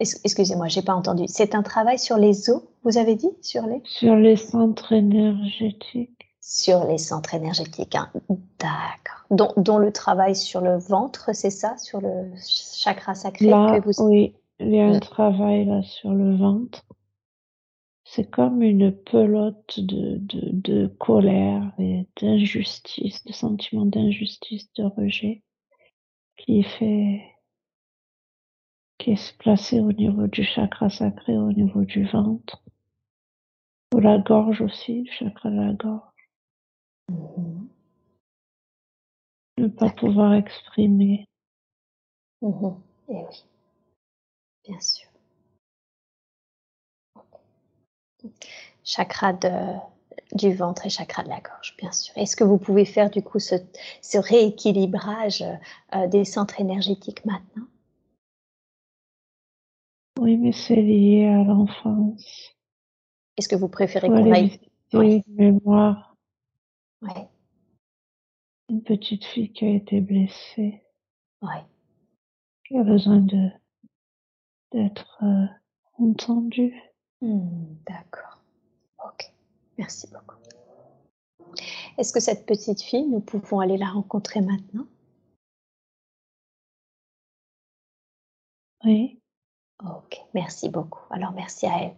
Excusez-moi, j'ai pas entendu. C'est un travail sur les os, vous avez dit Sur les? Sur les centres énergétiques. Sur les centres énergétiques, hein. d'accord. Dont, le travail sur le ventre, c'est ça? Sur le chakra sacré que vous... Oui, il y a un mm. travail là sur le ventre. C'est comme une pelote de, de, de colère et d'injustice, de sentiment d'injustice, de rejet, qui fait qui est placé au niveau du chakra sacré, au niveau du ventre, ou la gorge aussi, le chakra de la gorge. Mm-hmm. Ne pas pouvoir exprimer. Mm-hmm. Eh oui, bien sûr. Chakra de, du ventre et chakra de la gorge, bien sûr. Est-ce que vous pouvez faire du coup ce, rééquilibrage euh, des centres énergétiques maintenant? Oui, mais c'est lié à l'enfance. Est-ce que vous préférez qu'on aille Oui, mémoire. Ouais. Une petite fille qui a été blessée. Ouais. Qui a besoin de d'être euh, entendue. Hmm, d'accord. Ok. Merci beaucoup. Est-ce que cette petite fille, nous pouvons aller la rencontrer maintenant? Oui. Ok, merci beaucoup. Alors merci à elle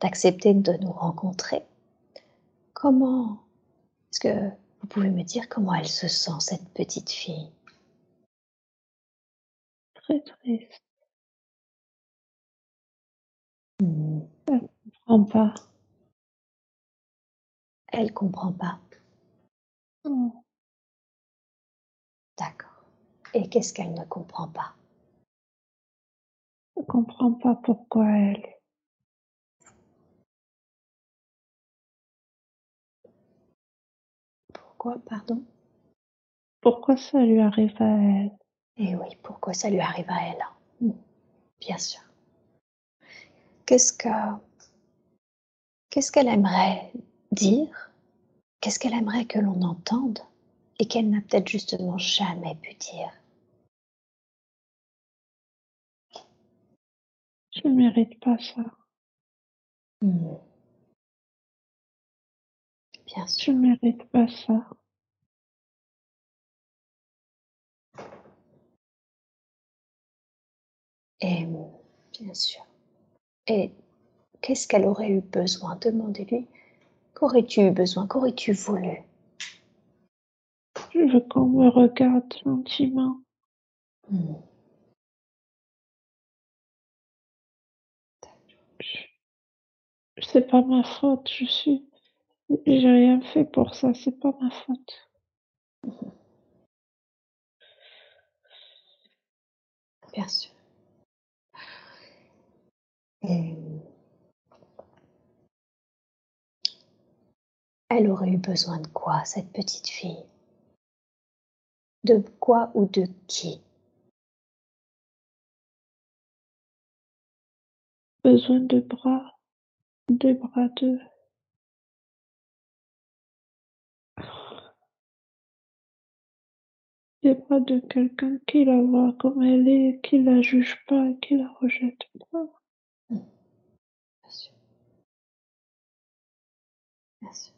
d'accepter de nous rencontrer. Comment est-ce que vous pouvez me dire comment elle se sent, cette petite fille? Très triste. Mmh. Elle comprend pas. Elle comprend pas. D'accord. Et qu'est-ce qu'elle ne comprend pas? Je comprends pas pourquoi elle. Pourquoi, pardon? Pourquoi ça lui arrive à elle? Eh oui, pourquoi ça lui arrive à elle? Mmh. Bien sûr. Qu'est-ce que qu'est-ce qu'elle aimerait dire? Qu'est-ce qu'elle aimerait que l'on entende et qu'elle n'a peut-être justement jamais pu dire? Je ne mérite pas ça. Mmh. Bien Je sûr. ne mérite pas ça. Et bien sûr. Et qu'est-ce qu'elle aurait eu besoin? Demandez-lui. Qu'aurais-tu eu besoin? Qu'aurais-tu voulu? Je veux qu'on me regarde gentiment. Mmh. C'est pas ma faute. Je suis. J'ai rien fait pour ça. C'est pas ma faute. Bien sûr. Et elle aurait eu besoin de quoi, cette petite fille? De quoi ou de qui? Besoin de bras. Des bras de. Des bras de quelqu'un qui la voit comme elle est, qui la juge pas qui la rejette pas. Bien sûr.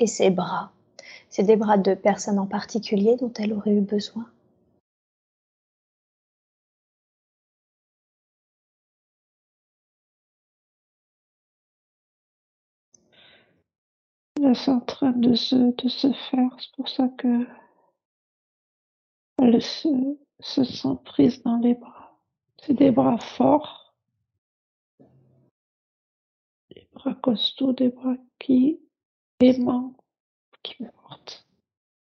Et ses bras? C'est des bras de personnes en particulier dont elle aurait eu besoin? C'est en train de se, de se faire. C'est pour ça que elle se, se sent prise dans les bras. C'est des bras forts, des bras costauds, des bras qui aimants, qui portent,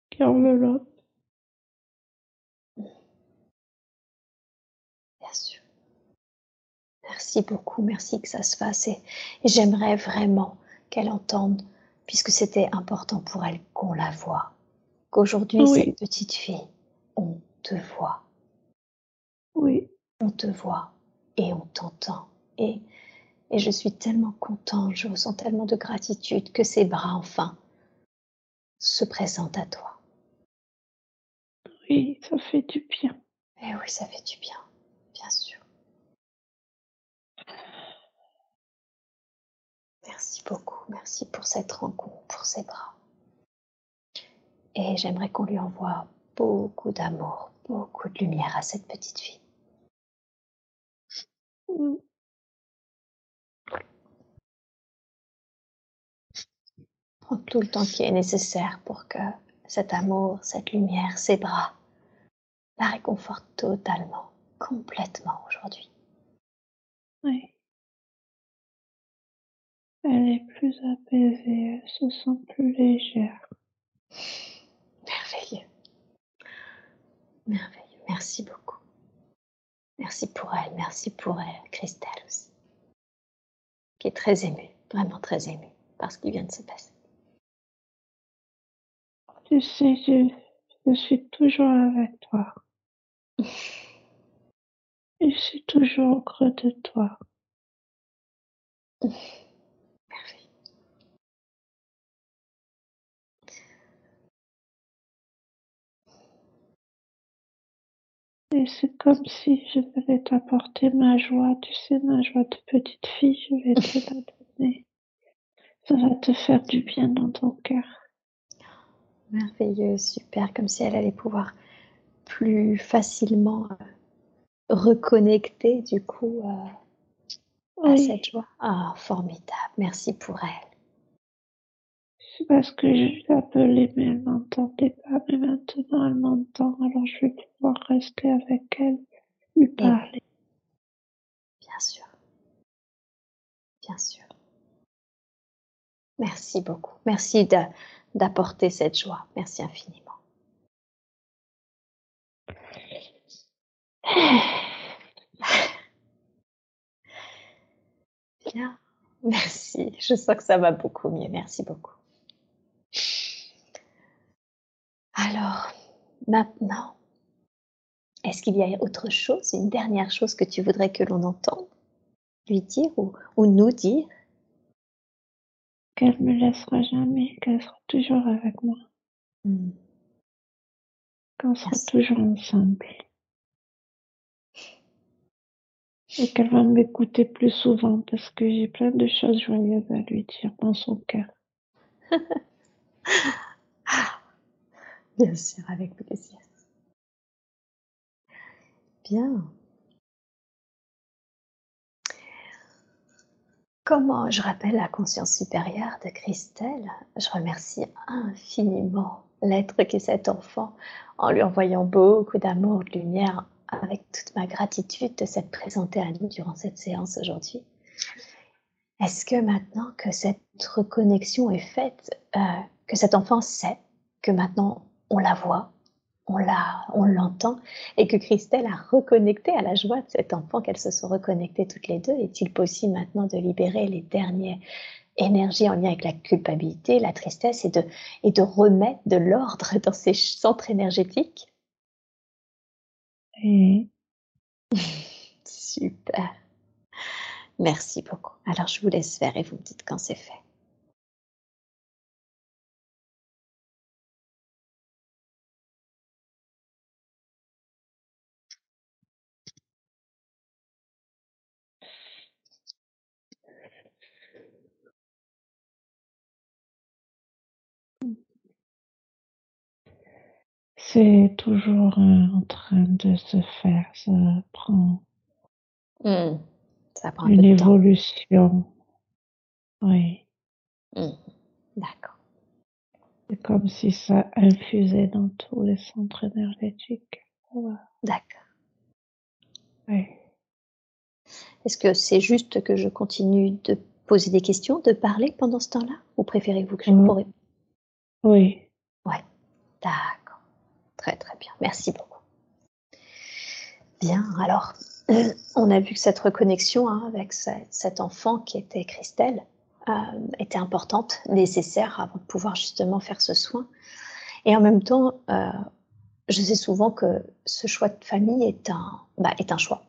qui enveloppent. Bien sûr. Merci beaucoup, merci que ça se fasse. Et j'aimerais vraiment qu'elle entende, puisque c'était important pour elle qu'on la voie, qu'aujourd'hui, Oui. cette petite fille, on te voit, Oui, on te voit et on t'entend. Et, et je suis tellement contente, je ressens tellement de gratitude que ces bras, enfin, se présentent à toi. oui, ça fait du bien. Et oui, ça fait du bien sûr. Merci beaucoup, merci pour cette rencontre, pour ces bras. Et j'aimerais qu'on lui envoie beaucoup d'amour, beaucoup de lumière à cette petite fille. Prends tout le temps qui est nécessaire pour que cet amour, cette lumière, ces bras la réconfortent totalement, complètement aujourd'hui. Oui. Elle est plus apaisée, elle se sent plus légère. Merveilleux. Merveilleux. Merci beaucoup. Merci pour elle, merci pour elle, Christelle aussi, qui est très émue, vraiment très émue par ce qui vient de se passer. Tu sais, je, je suis toujours avec toi. Je suis toujours au creux de toi. Et c'est comme si je devais t'apporter ma joie, tu sais, ma joie de petite fille, je vais te la donner. Ça va te faire du bien dans ton cœur. Merveilleux, super, comme si elle allait pouvoir plus facilement euh, reconnecter du coup à cette joie. Ah, formidable. Merci pour elle. C'est parce que je l'appelais, mais elle m'entendait pas. Mais maintenant, elle m'entend, alors je vais pouvoir rester avec elle, lui parler. Bien sûr. Bien sûr. Merci beaucoup. Merci d'apporter cette joie. Merci infiniment. Bien. Merci. Je sens que ça va beaucoup mieux. Merci beaucoup. Alors, maintenant, est-ce qu'il y a autre chose, une dernière chose que tu voudrais que l'on entende lui dire ou, nous dire? Qu'elle me laissera jamais, qu'elle sera toujours avec moi. Hmm. Qu'on sera toujours ensemble. Et qu'elle va m'écouter plus souvent parce que j'ai plein de choses joyeuses à lui dire dans son cœur. Bien sûr, avec plaisir. Bien. Comment je rappelle la conscience supérieure de Christelle? Je remercie infiniment l'être qu'est cet enfant en lui envoyant beaucoup d'amour, de lumière, avec toute ma gratitude de s'être présentée à nous durant cette séance aujourd'hui. Est-ce que maintenant que cette reconnexion est faite, euh, que cet enfant sait que maintenant on la voit, on la, on l'entend, et que Christelle a reconnecté à la joie de cet enfant, qu'elles se sont reconnectées toutes les deux. Est-il possible maintenant de libérer les dernières énergies en lien avec la culpabilité, la tristesse, et de, et de remettre de l'ordre dans ces centres énergétiques? Super. Merci beaucoup. Alors je vous laisse faire et vous me dites quand c'est fait. C'est toujours euh, en train de se faire, ça prend mmh. ça prend une évolution. Oui. Mmh. D'accord. C'est comme si ça infusait dans tous les centres énergétiques. D'accord. Oui. Est-ce que c'est juste que je continue de poser des questions, de parler pendant ce temps-là Ou préférez-vous que je mmh. réponde Oui. Ouais. D'accord. Très très bien. Merci beaucoup. Bien, alors, on a vu que cette reconnexion hein, avec cet enfant qui était Christelle euh, était importante, nécessaire avant de pouvoir justement faire ce soin. Et en même temps, euh, je sais souvent que ce choix de famille est un, bah, est un choix.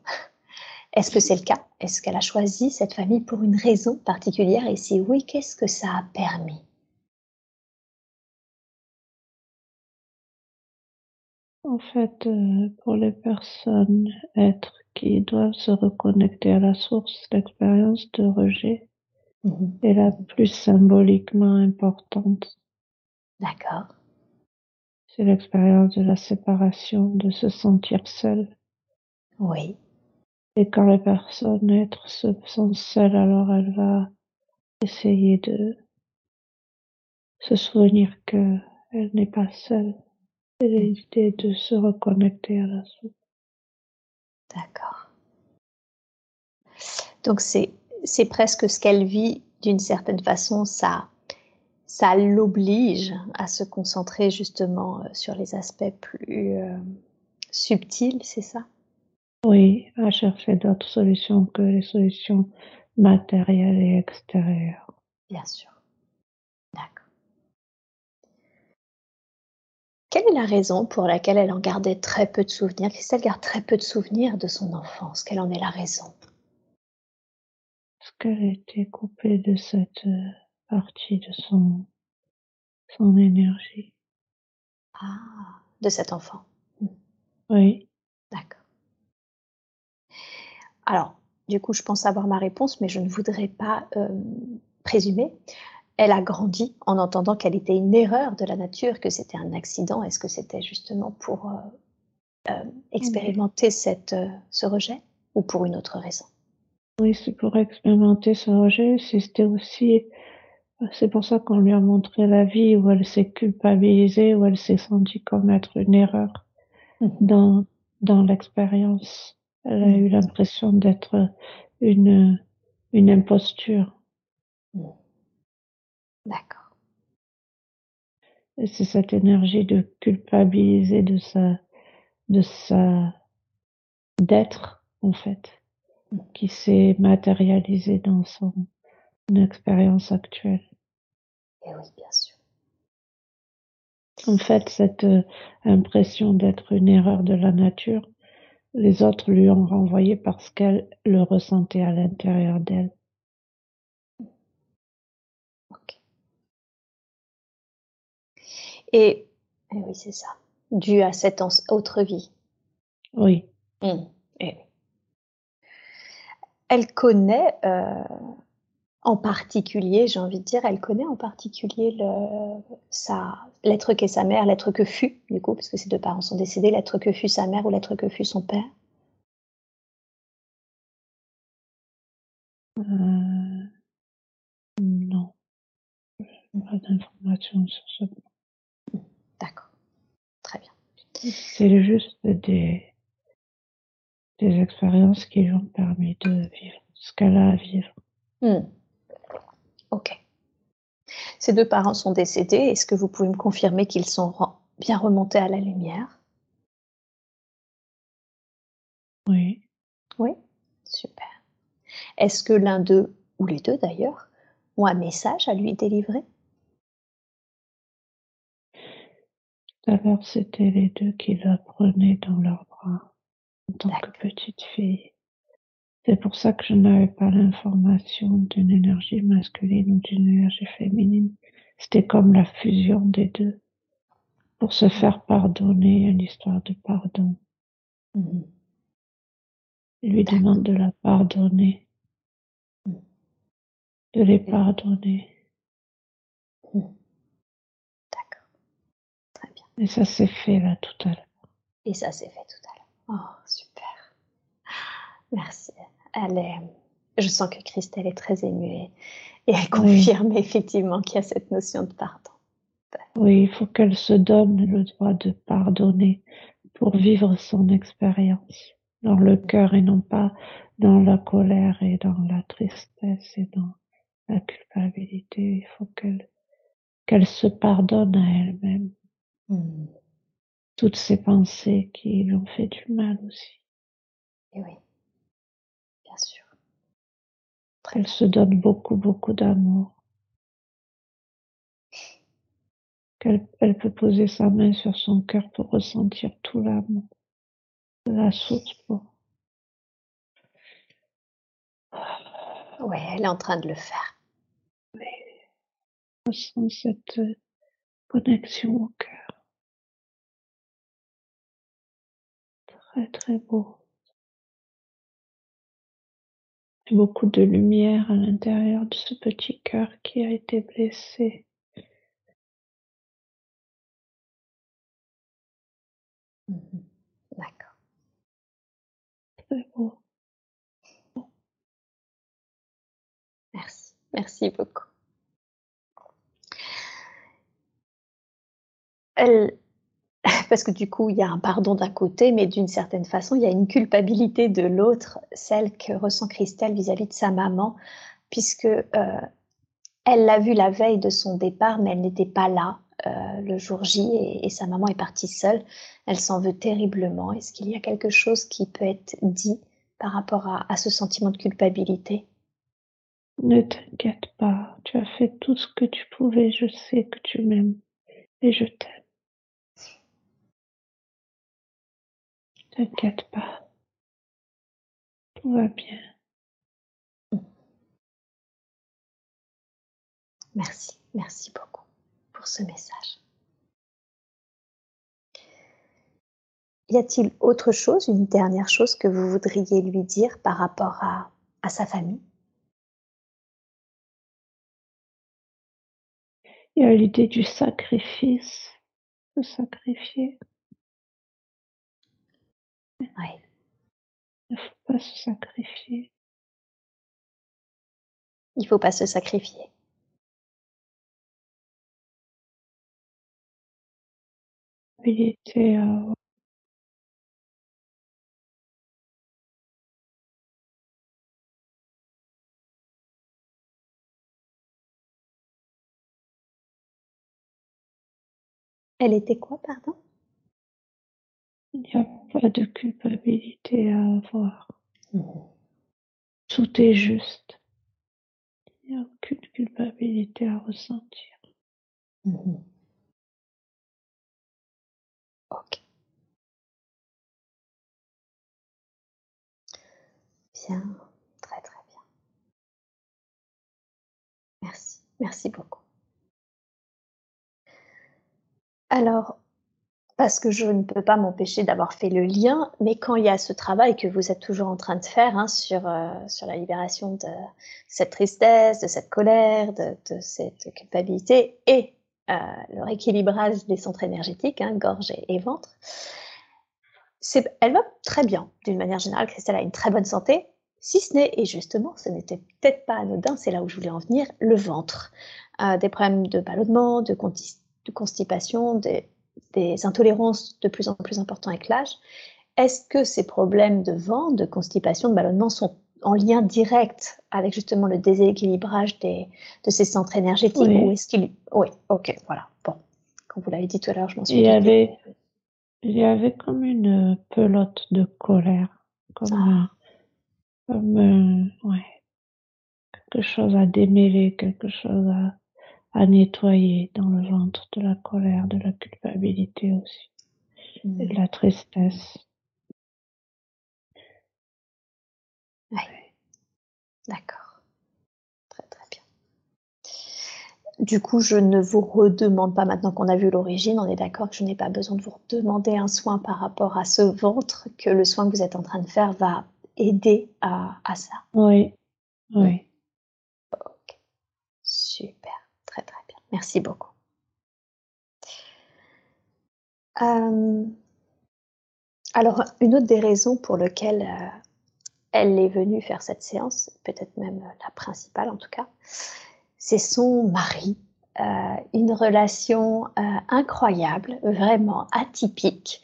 Est-ce que c'est le cas? Est-ce qu'elle a choisi cette famille pour une raison particulière? Et si oui, qu'est-ce que ça a permis? En fait, euh, pour les personnes, êtres qui doivent se reconnecter à la source, l'expérience de rejet mmh est la plus symboliquement importante. D'accord. C'est l'expérience de la séparation, de se sentir seul. Oui. Et quand les personnes, êtres se sentent seules, alors elle va essayer de se souvenir qu'elle n'est pas seule l'idée de se reconnecter à la source. D'accord. Donc c'est c'est presque ce qu'elle vit d'une certaine façon, ça ça l'oblige à se concentrer justement euh, sur les aspects plus euh, subtils, c'est ça? Oui, à chercher d'autres solutions que les solutions matérielles et extérieures. Bien sûr. Quelle est la raison pour laquelle elle en gardait très peu de souvenirs? Christelle garde très peu de souvenirs de son enfance. Quelle en est la raison? Parce qu'elle était coupée de cette euh, partie de son, son énergie. Ah, de cet enfant. Hmm. Oui. D'accord. Alors, du coup, je pense avoir ma réponse, mais je ne voudrais pas euh, présumer elle a grandi en entendant qu'elle était une erreur de la nature, que c'était un accident. Est-ce que c'était justement pour, euh, euh, expérimenter cette, euh, ce rejet ou pour une autre raison? Oui, c'est pour expérimenter ce rejet. C'était aussi, c'est pour ça qu'on lui a montré la vie où elle s'est culpabilisée, où elle s'est sentie commettre une erreur mmh. dans, dans l'expérience. Elle a mmh. eu l'impression d'être une, une imposture. Mmh. D'accord. Et c'est cette énergie de culpabiliser de sa, de sa, d'être, en fait, qui s'est matérialisée dans son expérience actuelle. Et oui, bien sûr. En fait, cette euh, impression d'être une erreur de la nature, les autres lui ont renvoyé parce qu'elle le ressentait à l'intérieur d'elle. Et, oui, c'est ça, dû à cette autre vie. Oui. Mmh. Et Elle connaît euh, en particulier, j'ai envie de dire, elle connaît en particulier l'être qu'est sa mère, l'être que fut, du coup, puisque ses deux parents sont décédés, l'être que fut sa mère ou l'être que fut son père. Euh, non. Pas d'informations sur ce point. D'accord. Très bien. C'est juste des, des expériences qui lui ont permis de vivre ce qu'elle a à vivre. Hmm. Ok. Ces deux parents sont décédés. Est-ce que vous pouvez me confirmer qu'ils sont bien remontés à la lumière? Oui. Oui, super. Est-ce que l'un d'eux, ou les deux d'ailleurs, ont un message à lui délivrer? Alors c'était les deux qui la prenaient dans leurs bras en tant que petite fille. C'est pour ça que je n'avais pas l'information d'une énergie masculine ou d'une énergie féminine. C'était comme la fusion des deux pour se faire pardonner, une histoire de pardon. Mmh. Il lui demande de la pardonner, mmh. de les pardonner. Mmh. Et ça s'est fait là tout à l'heure. Et ça s'est fait tout à l'heure. Oh, super. Merci. Elle est... Je sens que Christelle est très émue et, elle confirme effectivement qu'il y a cette notion de pardon. Oui, il faut qu'elle se donne le droit de pardonner pour vivre son expérience dans le cœur et non pas dans la colère et dans la tristesse et dans la culpabilité. Il faut qu'elle qu'elle se pardonne à elle-même. Mmh. Toutes ces pensées qui lui ont fait du mal aussi. Et oui, bien sûr. Elle se donne beaucoup, beaucoup d'amour. Qu'elle elle peut poser sa main sur son cœur pour ressentir tout l'amour la source pour. Oui, elle est en train de le faire. Oui. ressent cette connexion au cœur. Très très beau. Beaucoup de lumière à l'intérieur de ce petit cœur qui a été blessé. Mmh D'accord. Très beau. Merci, merci beaucoup. Elle, parce que du coup, il y a un pardon d'un côté, mais d'une certaine façon, il y a une culpabilité de l'autre, celle que ressent Christelle vis-à-vis de sa maman, puisque euh, elle l'a vue la veille de son départ, mais elle n'était pas là euh, le jour J et, sa maman est partie seule. Elle s'en veut terriblement. Est-ce qu'il y a quelque chose qui peut être dit par rapport à ce sentiment de culpabilité? Ne t'inquiète pas, tu as fait tout ce que tu pouvais, je sais que tu m'aimes et je t'aime. T'inquiète pas. Tout va bien. Merci, merci beaucoup pour ce message. Y a-t-il autre chose, une dernière chose que vous voudriez lui dire par rapport à, à sa famille? Il y a l'idée du sacrifice, de sacrifier. Oui. Il ne faut pas se sacrifier. Il ne faut pas se sacrifier. Habilité à Elle était quoi, pardon? Il pas de culpabilité à avoir. Mhm. Tout est juste. Il n'y a aucune culpabilité à ressentir. Mhm. Ok. Bien, très très bien. Merci, merci beaucoup. Alors, parce que je ne peux pas m'empêcher d'avoir fait le lien, mais quand il y a ce travail que vous êtes toujours en train de faire hein, sur, euh, sur la libération de cette tristesse, de cette colère, de, cette culpabilité et euh, le rééquilibrage des centres énergétiques, hein, gorge et, et ventre, elle va très bien d'une manière générale. Christelle a une très bonne santé, si ce n'est, et justement, ce n'était peut-être pas anodin, c'est là où je voulais en venir, le ventre. Euh, des problèmes de ballonnement, de constipation, des, des intolérances de plus en plus importantes avec l'âge. Est-ce que ces problèmes de ventre, de constipation, de ballonnement sont en lien direct avec justement le déséquilibrage des, de ces centres énergétiques Oui. ou est-ce qu'il... Oui, ok, voilà. Bon, quand vous l'avez dit tout à l'heure, je m'en suis Il y avait, il y avait comme une pelote de colère, comme, Ah. euh, comme euh, ouais, quelque chose à démêler, quelque chose à, à nettoyer dans le ventre, de la colère, de la culpabilité aussi, et de la tristesse. D'accord. Très très bien. Du coup, je ne vous redemande pas, maintenant qu'on a vu l'origine, on est d'accord que je n'ai pas besoin de vous demander un soin par rapport à ce ventre, que le soin que vous êtes en train de faire va aider à, à ça. Oui, oui. Super, très bien. Merci beaucoup. Euh, alors, une autre des raisons pour lesquelles euh, elle est venue faire cette séance, peut-être même la principale en tout cas, c'est son mari. Euh, une relation incroyable, vraiment atypique.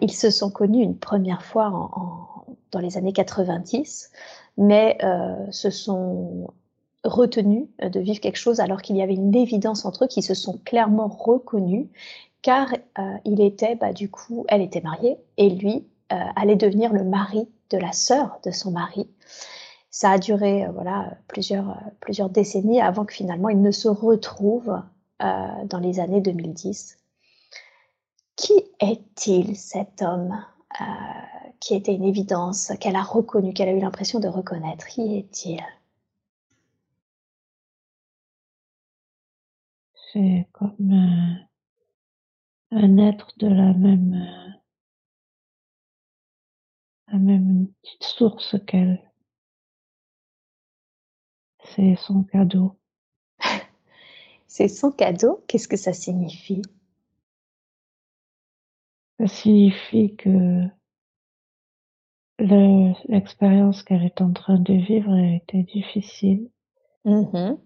Ils se sont connus une première fois dans les années 90, mais se sont retenus de vivre quelque chose alors qu'il y avait une évidence entre eux qui se sont clairement reconnus car euh, il était bah, du coup elle était mariée et lui euh, allait devenir le mari de la sœur de son mari. Ça a duré euh, voilà plusieurs euh, plusieurs décennies avant que finalement ils ne se retrouvent euh, dans les années 2010 qui est-il cet homme euh, qui était une évidence qu'elle a reconnu qu'elle a eu l'impression de reconnaître? Qui est-il? C'est comme euh, un être de la même, euh, la même petite source qu'elle. C'est son cadeau. C'est son cadeau? Qu'est-ce que ça signifie? Ça signifie que le- l'expérience qu'elle est en train de vivre a été difficile Mhm.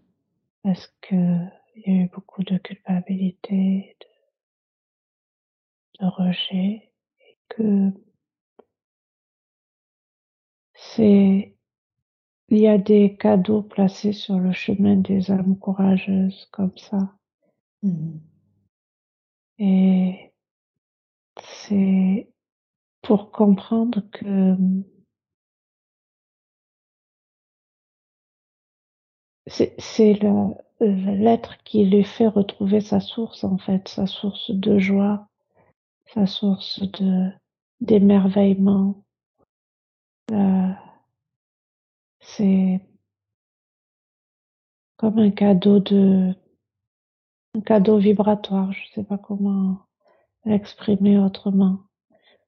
parce que il y a eu beaucoup de culpabilité, de, de rejet, et que c'est il y a des cadeaux placés sur le chemin des âmes courageuses comme ça. Mhm. Et c'est pour comprendre que c'est c'est le- l'être qui lui fait retrouver sa source en fait, sa source de joie, sa source de d'émerveillement. Euh, c'est comme un cadeau de un cadeau vibratoire, je sais pas comment l'exprimer autrement,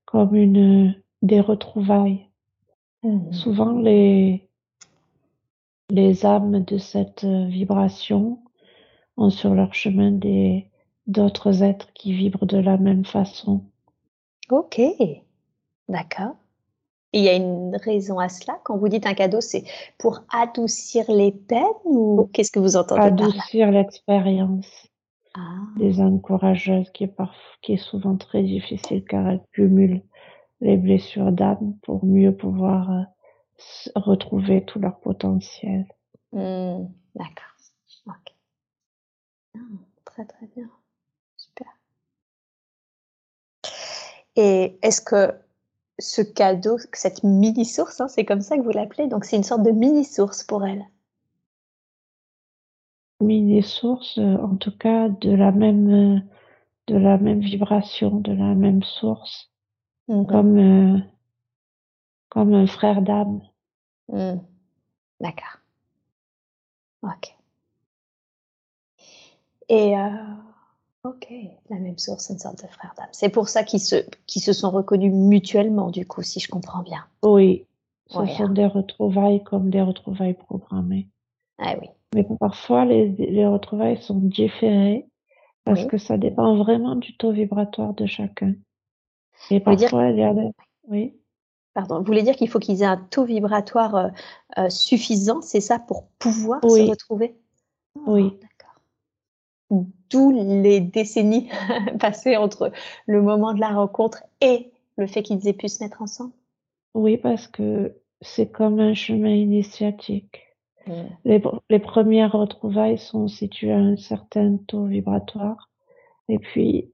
comme une des retrouvailles. Mhm. Souvent les les âmes de cette euh, vibration ont sur leur chemin des d'autres êtres qui vibrent de la même façon. Ok. D'accord. Il y a une raison à cela? Quand vous dites un cadeau, c'est pour adoucir les peines ou qu'est-ce que vous entendez Adoucir l'expérience. Ah. Des encourageuses qui est, qui est souvent très difficile car elles cumulent les blessures d'âme pour mieux pouvoir euh, retrouver tout leur potentiel. Mmh, d'accord. Ok. Ah, très très bien. Super. Et est-ce que ce cadeau, cette mini-source, hein, c'est comme ça que vous l'appelez, donc c'est une sorte de mini-source pour elle? Mini-source, euh, en tout cas de la même, euh, de la même vibration, de la même source, mmh comme, euh, comme un frère d'âme. Mmh. D'accord. Ok. Et Ok, la même source, une sorte de frère d'âme. C'est pour ça qu'ils se, se sont reconnus mutuellement, du coup, si je comprends bien. Oui, ce sont hein. des retrouvailles comme des retrouvailles programmées. Ah oui. Mais parfois, les, les retrouvailles sont différées parce que ça dépend vraiment du taux vibratoire de chacun. Et parfois, il y a des... Oui. Pardon, vous voulez dire qu'il faut qu'ils aient un taux vibratoire euh, euh, suffisant, c'est ça, pour pouvoir se retrouver? Oui. Ah, d'où les décennies passées entre le moment de la rencontre et le fait qu'ils aient pu se mettre ensemble Oui, parce que c'est comme un chemin initiatique. Mmh. Les, premières retrouvailles sont situées à un certain taux vibratoire et puis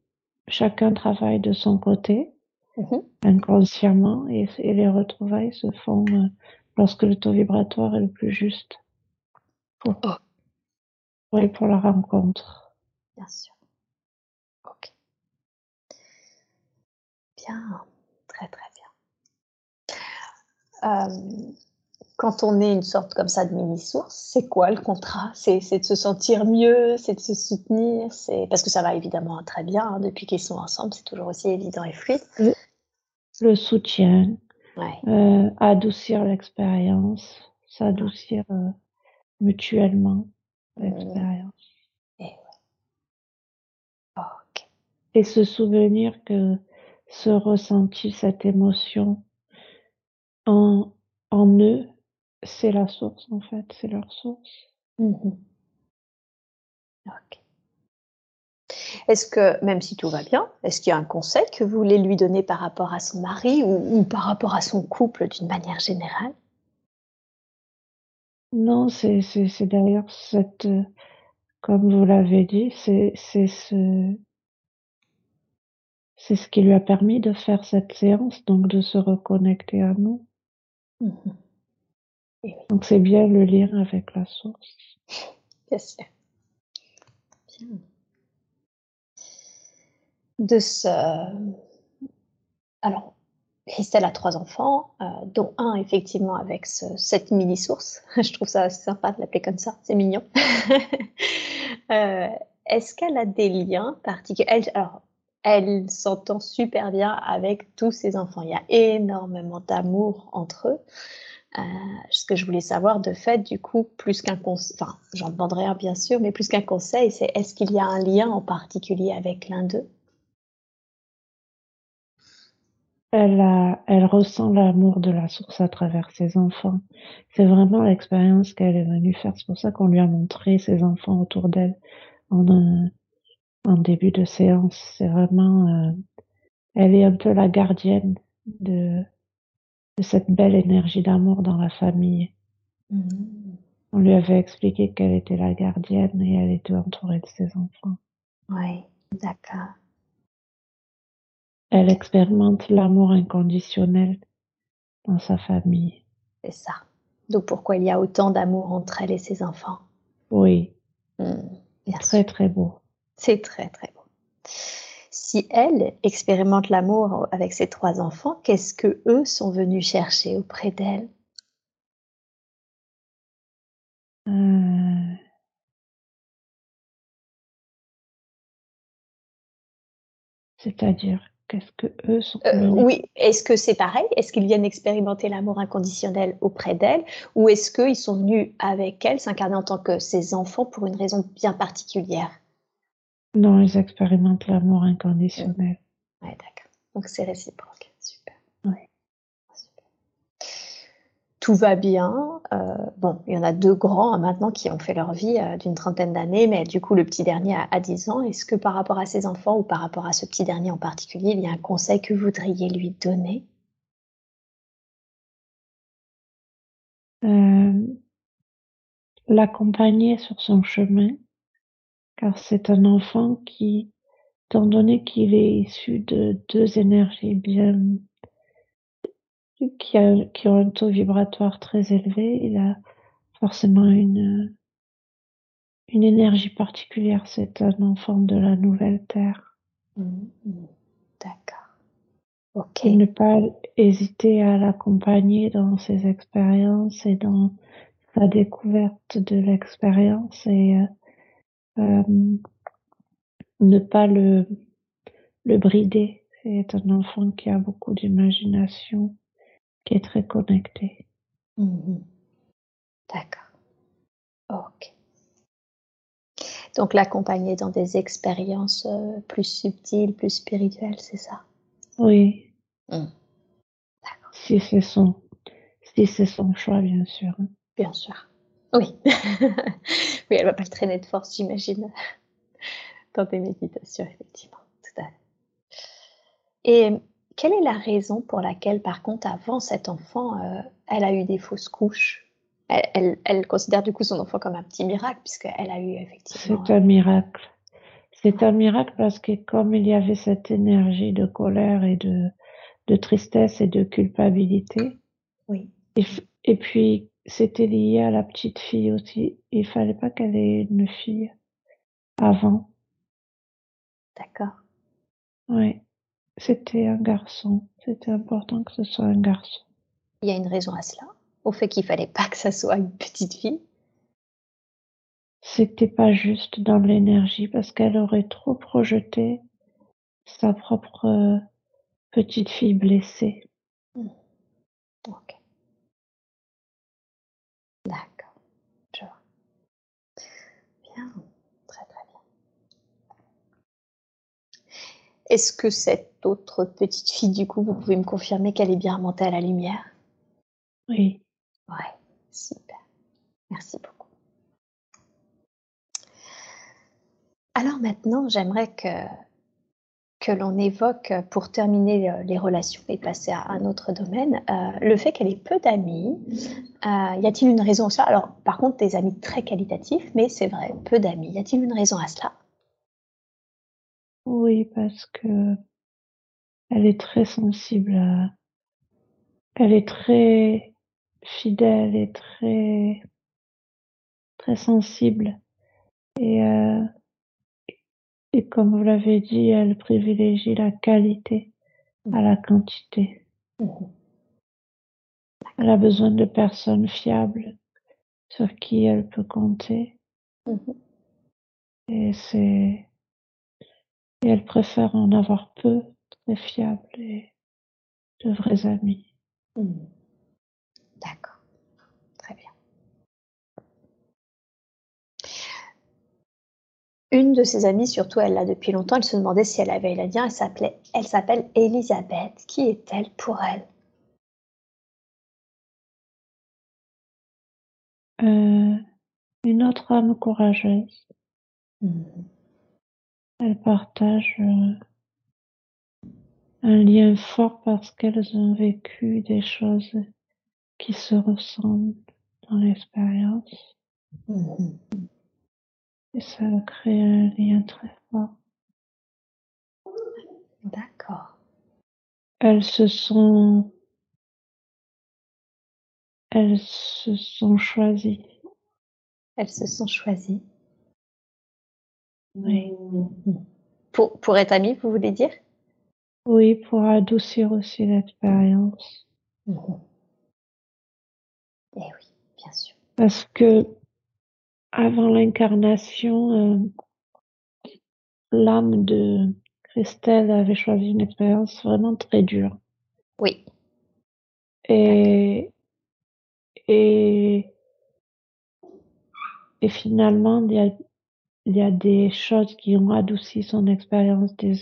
chacun travaille de son côté mmh inconsciemment et, les retrouvailles se font euh, lorsque le taux vibratoire est le plus juste pour, oh. oui, pour la rencontre. Bien sûr. Ok. Bien, très très bien. Euh, quand on est une sorte comme ça de mini-source, c'est quoi le contrat? C'est, de se sentir mieux, c'est de se soutenir, c'est parce que ça va évidemment très bien hein, depuis qu'ils sont ensemble, c'est toujours aussi évident et fluide. Le, soutien, euh, adoucir l'expérience, s'adoucir euh, mutuellement l'expérience. et se souvenir que ce ressenti, cette émotion en, en eux, c'est la source en fait, c'est leur source. Mmh est-ce que, même si tout va bien, est-ce qu'il y a un conseil que vous voulez lui donner par rapport à son mari ou, par rapport à son couple d'une manière générale? Non, c'est d'ailleurs cette, comme vous l'avez dit, c'est ce, c'est ce qui lui a permis de faire cette séance, donc de se reconnecter à nous. Mmh donc c'est bien le lire avec la source. Bien sûr. Bien. De ce... Alors, Christelle a trois enfants, euh, dont un effectivement avec cette mini-source. Je trouve ça sympa de l'appeler comme ça, c'est mignon. Euh, est-ce qu'elle a des liens particuliers? Alors, elle s'entend super bien avec tous ses enfants. Il y a énormément d'amour entre eux. Euh, ce que je voulais savoir de fait, du coup, plus qu'un conseil, enfin, j'en demanderai un bien sûr, mais plus qu'un conseil, c'est est-ce qu'il y a un lien en particulier avec l'un d'eux? Elle, elle ressent l'amour de la source à travers ses enfants. C'est vraiment l'expérience qu'elle est venue faire. C'est pour ça qu'on lui a montré ses enfants autour d'elle en un, en début de séance. C'est vraiment, euh, elle est un peu la gardienne de, de cette belle énergie d'amour dans la famille. Mmh. On lui avait expliqué qu'elle était la gardienne et elle était entourée de ses enfants. Oui, d'accord. Elle expérimente l'amour inconditionnel dans sa famille. C'est ça. Donc pourquoi il y a autant d'amour entre elle et ses enfants Oui. Mmh, très très beau. C'est très très beau. Si elle expérimente l'amour avec ses trois enfants, qu'est-ce que eux sont venus chercher auprès d'elle? Euh. C'est-à-dire, est-ce que euh, oui, est-ce que c'est pareil? Est-ce qu'ils viennent expérimenter l'amour inconditionnel auprès d'elle Ou est-ce qu'ils sont venus avec elle s'incarner en tant que ses enfants pour une raison bien particulière? Non, ils expérimentent l'amour inconditionnel. Euh, ouais, d'accord. Donc c'est réciproque. Super. Super. Tout va bien, euh, bon, il y en a deux grands hein, maintenant qui ont fait leur vie euh, d'une trentaine d'années, mais du coup, le petit dernier a, a 10 ans. Est-ce que par rapport à ses enfants ou par rapport à ce petit dernier en particulier, il y a un conseil que vous voudriez lui donner? Euh, L'accompagner sur son chemin, car c'est un enfant qui, étant donné qu'il est issu de deux énergies bien qui, a, qui ont un taux vibratoire très élevé, il a forcément une, une énergie particulière. C'est un enfant de la nouvelle Terre. Mmh, mmh. D'accord. Ok. Et ne pas hésiter à l'accompagner dans ses expériences et dans sa découverte de l'expérience et euh, euh, ne pas le, le brider. C'est un enfant qui a beaucoup d'imagination qui est très connecté. Mmh D'accord. Ok. Donc l'accompagner dans des expériences euh, plus subtiles, plus spirituelles, c'est ça? Oui. Mmh. D'accord. Si c'est son, si c'est son choix, bien sûr. Bien sûr. Oui. oui, elle va pas le traîner de force, j'imagine, dans tes méditations, effectivement. Tout à fait. Et quelle est la raison pour laquelle, par contre, avant cet enfant, euh, elle a eu des fausses couches? Elle, considère du coup son enfant comme un petit miracle, puisqu'elle a eu effectivement. C'est un miracle. C'est un miracle parce que comme il y avait cette énergie de colère et de, de tristesse et de culpabilité. Oui. Et, puis, c'était lié à la petite fille aussi. Il fallait pas qu'elle ait une fille avant. D'accord. Oui. C'était un garçon. C'était important que ce soit un garçon. Il y a une raison à cela, au fait qu'il fallait pas que ça soit une petite fille. C'était pas juste dans l'énergie parce qu'elle aurait trop projeté sa propre euh, petite fille blessée. Ok. D'accord. Je vois. Bien. Est-ce que cette autre petite fille, du coup, vous pouvez me confirmer qu'elle est bien remontée à la lumière? Oui. Ouais, super. Merci beaucoup. Alors maintenant, j'aimerais que, que l'on évoque, pour terminer les relations et passer à un autre domaine, euh, le fait qu'elle ait peu d'amis. Euh, y a-t-il une raison à cela? Alors, par contre, des amis très qualitatifs, mais c'est vrai, peu d'amis. Y a-t-il une raison à cela? Oui, parce que elle est très sensible à elle est très fidèle et très très sensible et euh, et comme vous l'avez dit, elle privilégie la qualité à la quantité. Mmh elle a besoin de personnes fiables sur qui elle peut compter. Mmh et c'est et elle préfère en avoir peu, très fiables et de vrais amis. Mmh. D'accord. Très bien. Une de ses amies, surtout elle l'a depuis longtemps, elle se demandait si elle avait la lien. Elle s'appelait, elle s'appelle Elisabeth. Qui est-elle pour elle? Euh, Une autre âme courageuse. Mmh. Elles partagent euh, un lien fort parce qu'elles ont vécu des choses qui se ressemblent dans l'expérience. Mmh Et ça crée un lien très fort. D'accord. Elles se sont elles se sont choisies. Elles se sont choisies. Oui. Pour, pour être amis, vous voulez dire? Oui, pour adoucir aussi l'expérience. Mhm. Eh oui, bien sûr. Parce que avant l'incarnation, euh, l'âme de Christelle avait choisi une expérience vraiment très dure. Oui. Et, et, et finalement, il y a des choses qui ont adouci son expérience, des,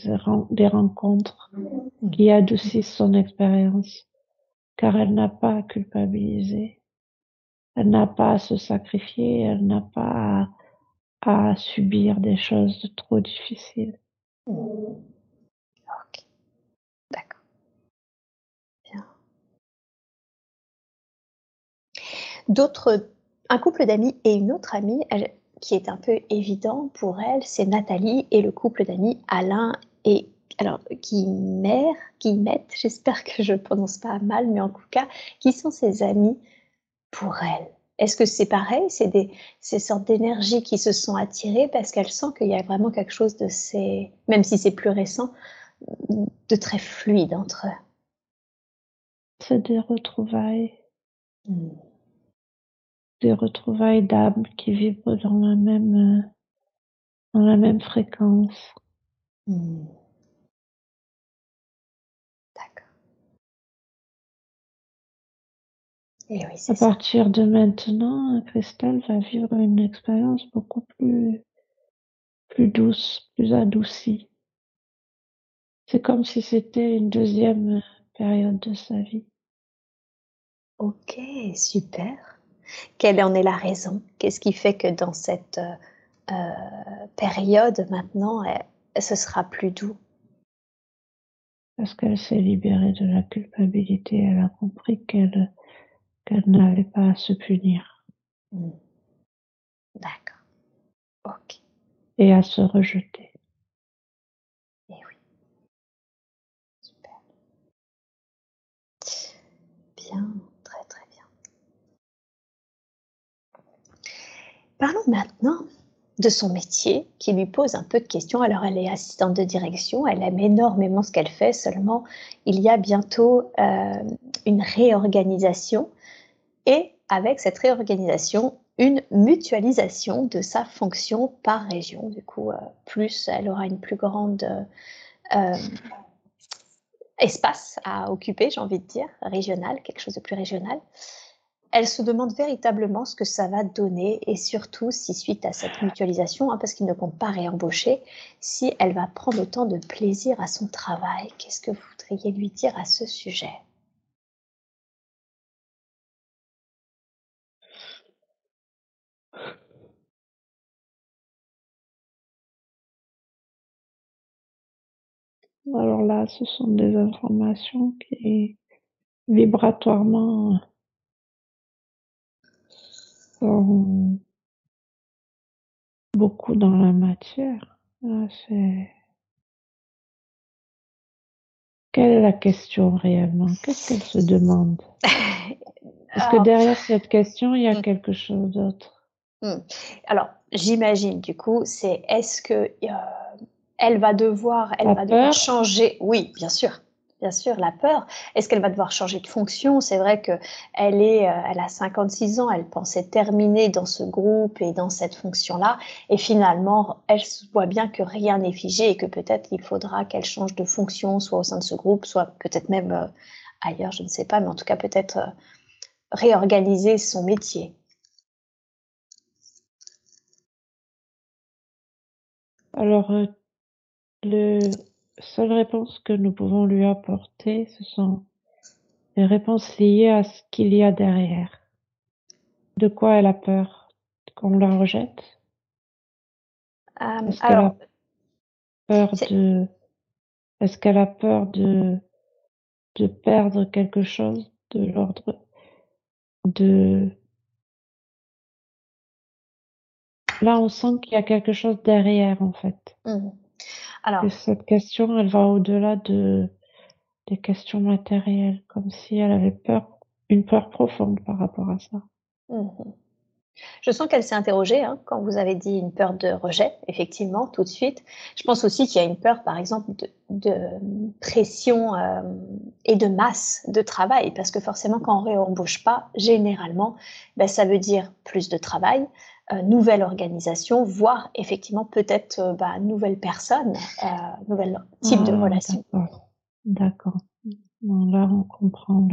des rencontres qui adoucissent son expérience. car elle n'a pas à culpabiliser. Elle n'a pas à se sacrifier, elle n'a pas à, subir des choses trop difficiles. Ok. D'accord. Bien. D'autres, un couple d'amis et une autre amie, qui est un peu évident pour elle, c'est Nathalie et le couple d'amis Alain et alors qui mère, qui mettent, j'espère que je ne prononce pas mal, mais en tout cas, qui sont ses amis pour elle Est-ce que c'est pareil? C'est des ces sortes d'énergies qui se sont attirées parce qu'elle sent qu'il y a vraiment quelque chose de ces, même si c'est plus récent, de très fluide entre eux? C'est des retrouvailles. Mmh des retrouvailles d'âmes qui vibrent dans la même, euh, dans la même fréquence. Mmh. D'accord. Et oui, à partir de maintenant, Christelle va vivre une expérience beaucoup plus, plus douce, plus adoucie. C'est comme si c'était une deuxième période de sa vie. Ok, super. Quelle en est la raison? Qu'est-ce qui fait que dans cette euh, euh, période maintenant, ce sera plus doux? Parce qu'elle s'est libérée de la culpabilité, elle a compris qu'elle qu'elle n'avait pas à se punir. Mmh. D'accord. Ok. Et à se rejeter. Eh oui. Super. Bien. Parlons maintenant de son métier qui lui pose un peu de questions. Alors elle est assistante de direction, elle aime énormément ce qu'elle fait, seulement il y a bientôt euh, une réorganisation et avec cette réorganisation, une mutualisation de sa fonction par région. Du coup, euh, plus elle aura une plus grande euh, espace à occuper, j'ai envie de dire, régional, quelque chose de plus régional elle se demande véritablement ce que ça va donner et surtout si suite à cette mutualisation, hein, parce qu'il ne compte pas réembaucher, si elle va prendre autant de plaisir à son travail. Qu'est-ce que vous voudriez lui dire à ce sujet? Alors là, ce sont des informations qui vibratoirement beaucoup dans la matière. c'est... Quelle est la question réellement? Qu'est-ce qu'elle se demande? Est-ce que derrière cette question, il y a hmm. quelque chose d'autre. Hmm. Alors, j'imagine du coup, c'est est-ce que euh, elle va devoir, elle va devoir changer? Oui, bien sûr bien sûr, la peur. Est-ce qu'elle va devoir changer de fonction? C'est vrai que elle est, euh, elle a 56 ans, elle pensait terminer dans ce groupe et dans cette fonction-là, et finalement, elle voit bien que rien n'est figé et que peut-être il faudra qu'elle change de fonction, soit au sein de ce groupe, soit peut-être même euh, ailleurs, je ne sais pas, mais en tout cas peut-être euh, réorganiser son métier. Alors, le, seules réponses que nous pouvons lui apporter, ce sont des réponses liées à ce qu'il y a derrière. De quoi elle a peur Qu'on la rejette? Euh, Est-ce qu'elle a peur de Est-ce qu'elle a peur de de perdre quelque chose de l'ordre de Là, on sent qu'il y a quelque chose derrière, en fait. Mmh. Alors, cette question, elle va au-delà de des questions matérielles, comme si elle avait peur, une peur profonde par rapport à ça. Mmh Je sens qu'elle s'est interrogée hein, quand vous avez dit une peur de rejet, effectivement, tout de suite. Je pense aussi qu'il y a une peur, par exemple, de, pression euh, et de masse de travail, parce que forcément, quand on ne réembauche pas, généralement, ben, ça veut dire plus de travail, euh, nouvelle organisation, voire effectivement peut-être euh, bah, nouvelle personne, euh, nouvel type de ah, relation. D'accord. là, on comprend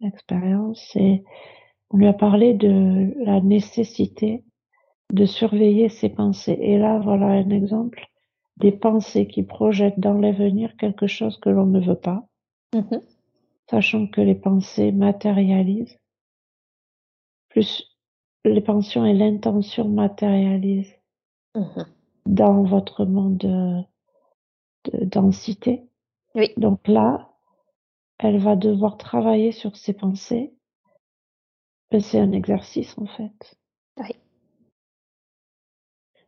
l'expérience et on lui a parlé de la nécessité de surveiller ses pensées. Et là, voilà un exemple des pensées qui projettent dans l'avenir quelque chose que l'on ne veut pas. Mmh sachant que les pensées matérialisent, plus les pensions et l'intention matérialisent Mhm. dans votre monde de, de densité. Oui. Donc là, elle va devoir travailler sur ses pensées. C'est un exercice en fait. Oui.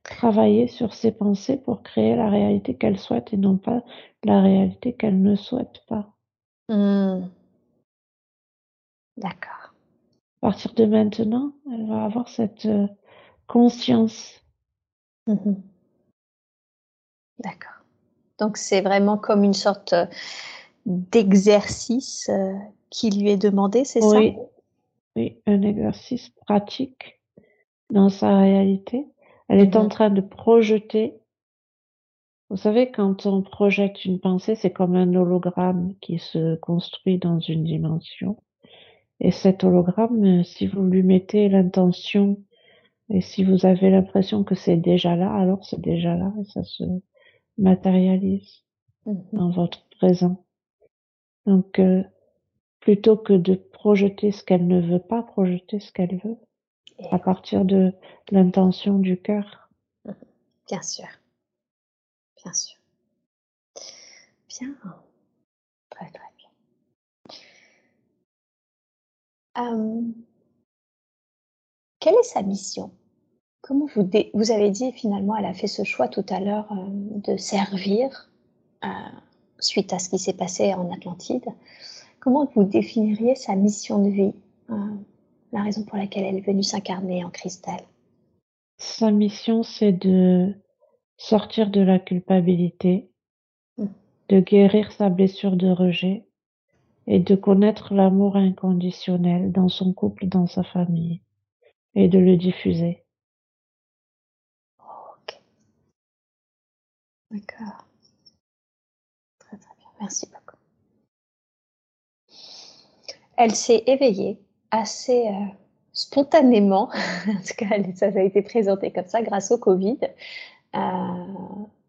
Travailler sur ses pensées pour créer la réalité qu'elle souhaite et non pas la réalité qu'elle ne souhaite pas. Hmm. D'accord. À partir de maintenant, elle va avoir cette euh, conscience. Mhm. D'accord. Donc c'est vraiment comme une sorte euh, d'exercice euh, qui lui est demandé, c'est ça? Oui, un exercice pratique dans sa réalité. Elle est en Mhm. train de projeter. Vous savez, quand on projette une pensée, c'est comme un hologramme qui se construit dans une dimension. Et cet hologramme, euh, si vous lui mettez l'intention et si vous avez l'impression que c'est déjà là, alors c'est déjà là et ça se matérialise Mhm. dans votre présent. Donc, euh, plutôt que de projeter ce qu'elle ne veut pas, projeter ce qu'elle veut à partir de l'intention du cœur. Bien sûr. Bien sûr. Bien. Très très bien. Euh, quelle est sa mission? Comment vous, avez dit finalement, elle a fait ce choix tout à l'heure euh, de servir euh, suite à ce qui s'est passé en Atlantide. Comment vous définiriez sa mission de vie euh, La raison pour laquelle elle est venue s'incarner en cristal? Sa mission, c'est de sortir de la culpabilité, Mm. de guérir sa blessure de rejet et de connaître l'amour inconditionnel dans son couple, dans sa famille et de le diffuser. Ok. D'accord. Très très bien. Merci beaucoup. Elle s'est éveillée assez euh, spontanément, en tout cas ça, a été présenté comme ça grâce au Covid, euh,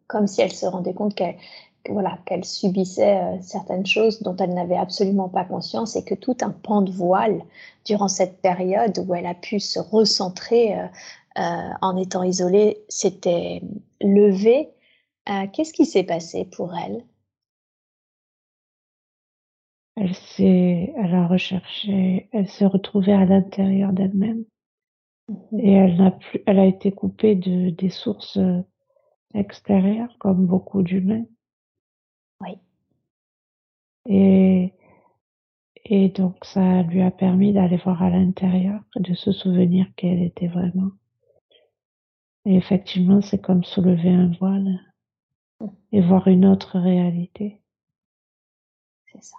comme si elle se rendait compte qu'elle que, voilà, qu'elle subissait euh, certaines choses dont elle n'avait absolument pas conscience et que tout un pan de voile durant cette période où elle a pu se recentrer euh, euh, en étant isolée s'était levé. Qu'est-ce qui s'est passé pour elle? Elle s'est, elle a recherché, elle s'est retrouvée à l'intérieur d'elle-même et elle n'a plus, elle a été coupée de, des sources extérieures comme beaucoup d'humains. Oui. Et, et donc ça lui a permis d'aller voir à l'intérieur, de se souvenir qu'elle était vraiment. Et effectivement, c'est comme soulever un voile et voir une autre réalité. C'est ça.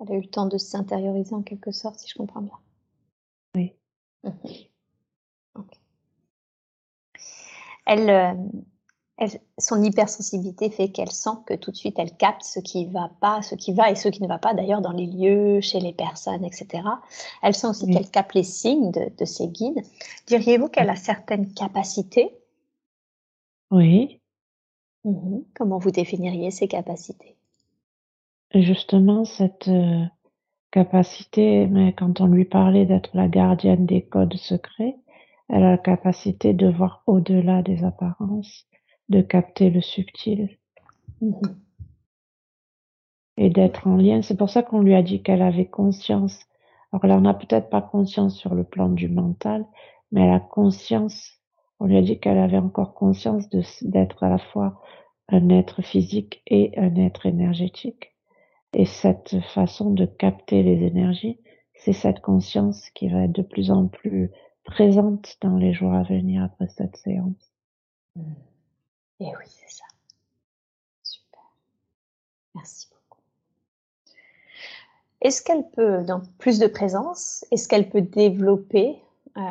Elle a eu le temps de s'intérioriser en quelque sorte, si je comprends bien. Oui. Mhm. Elle, euh, elle- son hypersensibilité fait qu'elle sent que tout de suite elle capte ce qui va pas, ce qui va et ce qui ne va pas d'ailleurs dans les lieux, chez les personnes, etc. Elle sent aussi Oui. qu'elle capte les signes de, de ses guides. Diriez-vous qu'elle a certaines capacités? Oui. Mhm. Comment vous définiriez ces capacités? Justement, cette euh, capacité, mais quand on lui parlait d'être la gardienne des codes secrets, elle a la capacité de voir au-delà des apparences, de capter le subtil Mhm. et d'être en lien. C'est pour ça qu'on lui a dit qu'elle avait conscience. Alors là, on n'a peut-être pas conscience sur le plan du mental, mais elle a conscience. On lui a dit qu'elle avait encore conscience d'être à la fois un être physique et un être énergétique. Et cette façon de capter les énergies, c'est cette conscience qui va être de plus en plus présente dans les jours à venir après cette séance. Et Eh oui, c'est ça. Super. Merci beaucoup. Est-ce qu'elle peut, dans plus de présence, est-ce qu'elle peut développer euh,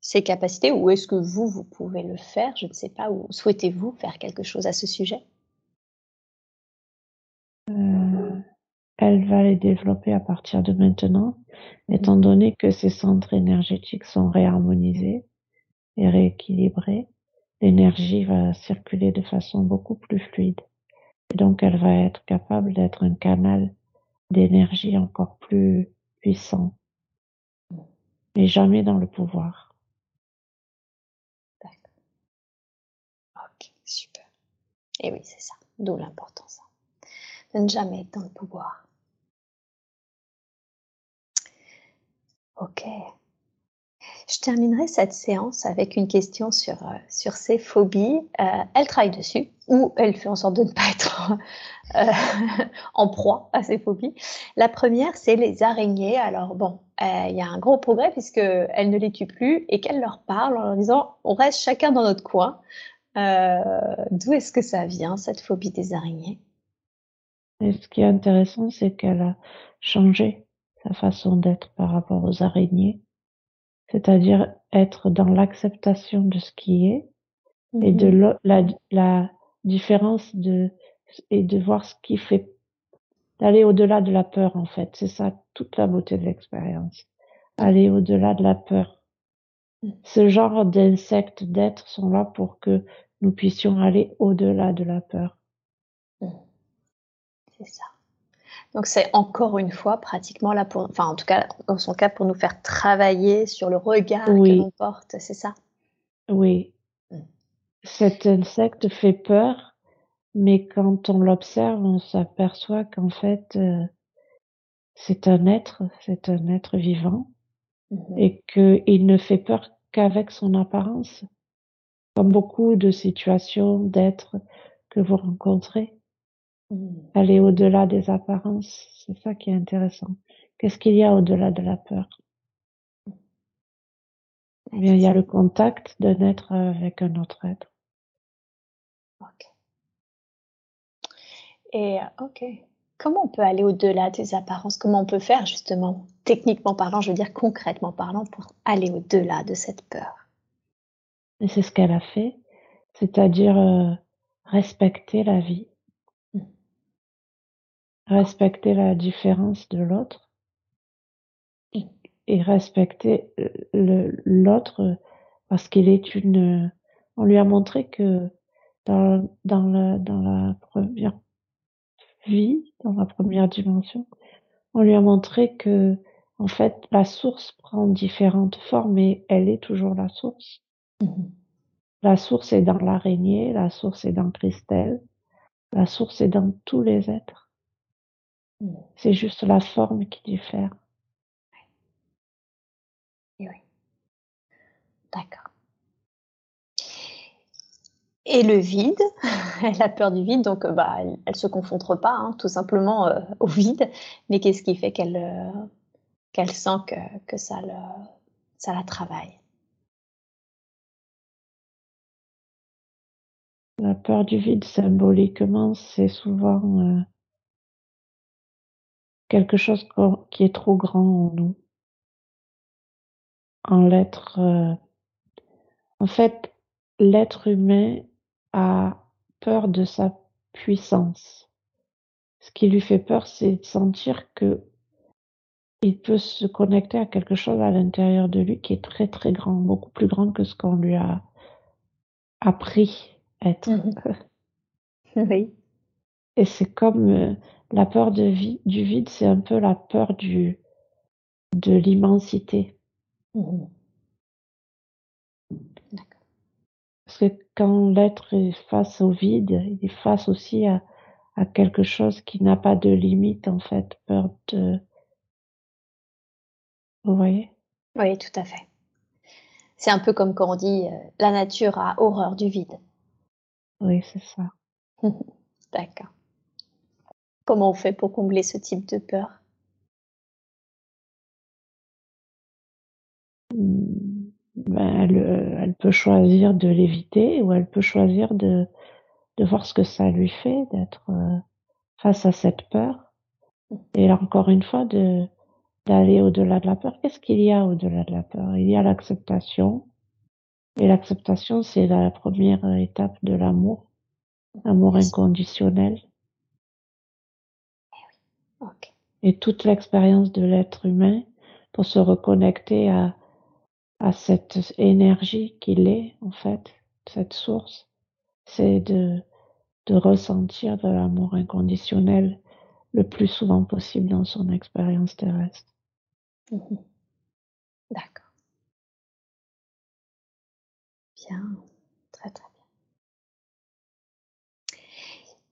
ses capacités ou est-ce que vous, vous pouvez le faire Je ne sais pas. Ou souhaitez-vous faire quelque chose à ce sujet? Euh, elle va les développer à partir de maintenant, étant donné que ces centres énergétiques sont réharmonisés et rééquilibrés. L'énergie va circuler de façon beaucoup plus fluide. Et donc, elle va être capable d'être un canal d'énergie encore plus puissant, mais jamais dans le pouvoir. D'accord. Ok, super. Et oui, c'est ça, d'où l'importance hein, de ne jamais être dans le pouvoir. Ok. Je terminerai cette séance avec une question sur, euh, sur ces phobies. Euh, elle travaille dessus ou elle fait en sorte de ne pas être euh, en proie à ces phobies. La première, c'est les araignées. Alors bon, il y a un gros progrès puisqu'elle ne les tue plus et qu'elle leur parle en leur disant on reste chacun dans notre coin. D'où est-ce que ça vient, cette phobie des araignées? Et Ce qui est intéressant, c'est qu'elle a changé sa façon d'être par rapport aux araignées c'est-à-dire être dans l'acceptation de ce qui est et de la, la différence de et de voir ce qui fait d'aller au-delà de la peur en fait. C'est ça toute la beauté de l'expérience. Aller au-delà de la peur. Mmh. ce genre d'insectes d'êtres sont là pour que nous puissions aller au-delà de la peur. Mmh. c'est ça donc c'est encore une fois pratiquement là pour, enfin en tout cas dans son cas pour nous faire travailler sur le regard que l'on porte, c'est ça? Oui. Mmh. Cet insecte fait peur, mais quand on l'observe, on s'aperçoit qu'en fait euh, c'est un être, c'est un être vivant, mmh et qu'il ne fait peur qu'avec son apparence, comme beaucoup de situations d'êtres que vous rencontrez. Mmh. Aller au-delà des apparences, c'est ça qui est intéressant. Qu'est-ce qu'il y a au-delà de la peur? Eh il y a le contact d'un être avec un autre être. Ok. Et ok. Comment on peut aller au-delà des apparences? Comment on peut faire justement, techniquement parlant, je veux dire concrètement parlant, pour aller au-delà de cette peur? Et c'est ce qu'elle a fait, c'est-à-dire euh, respecter la vie respecter la différence de l'autre et respecter le l'autre parce qu'il est une on lui a montré que dans dans la dans la première vie, dans la première dimension, on lui a montré que en fait la source prend différentes formes et elle est toujours la source. Mmh la source est dans l'araignée, la source est dans Christelle, la source est dans tous les êtres. C'est juste la forme qui diffère. Oui. oui. D'accord. Et le vide, elle a peur du vide, donc euh, bah, elle, ne se confronte pas, hein, tout simplement euh, au vide. Mais qu'est-ce qui fait qu'elle euh, qu'elle sent que, que ça, le, ça la travaille? La peur du vide, symboliquement, c'est souvent quelque chose qui est trop grand en nous. En l'être, euh, en fait, l'être humain a peur de sa puissance. Ce qui lui fait peur, c'est de sentir que il peut se connecter à quelque chose à l'intérieur de lui qui est très très grand, beaucoup plus grand que ce qu'on lui a appris être. Mmh oui. Et c'est comme euh, la peur de vie, du vide, c'est un peu la peur du, de l'immensité. Mmh Parce que quand l'être est face au vide, il est face aussi à, à quelque chose qui n'a pas de limite, en fait, peur de... Vous voyez? Oui, tout à fait. C'est un peu comme quand on dit euh, la nature a horreur du vide. Oui, c'est ça. D'accord. Comment on fait pour combler ce type de peur? Mmh, ben, euh, elle, peut choisir de l'éviter ou elle peut choisir de, de voir ce que ça lui fait d'être euh, face à cette peur. Mmh. Et là, encore une fois, de d'aller au-delà de la peur. Qu'est-ce qu'il y a au-delà de la peur? Il y a l'acceptation. Et l'acceptation, c'est la première étape de l'amour, l'amour inconditionnel. Et toute l'expérience de l'être humain pour se reconnecter à, à cette énergie qu'il est, en fait, cette source, c'est de, de ressentir de l'amour inconditionnel le plus souvent possible dans son expérience terrestre. Mhm. D'accord. Bien, très très bien.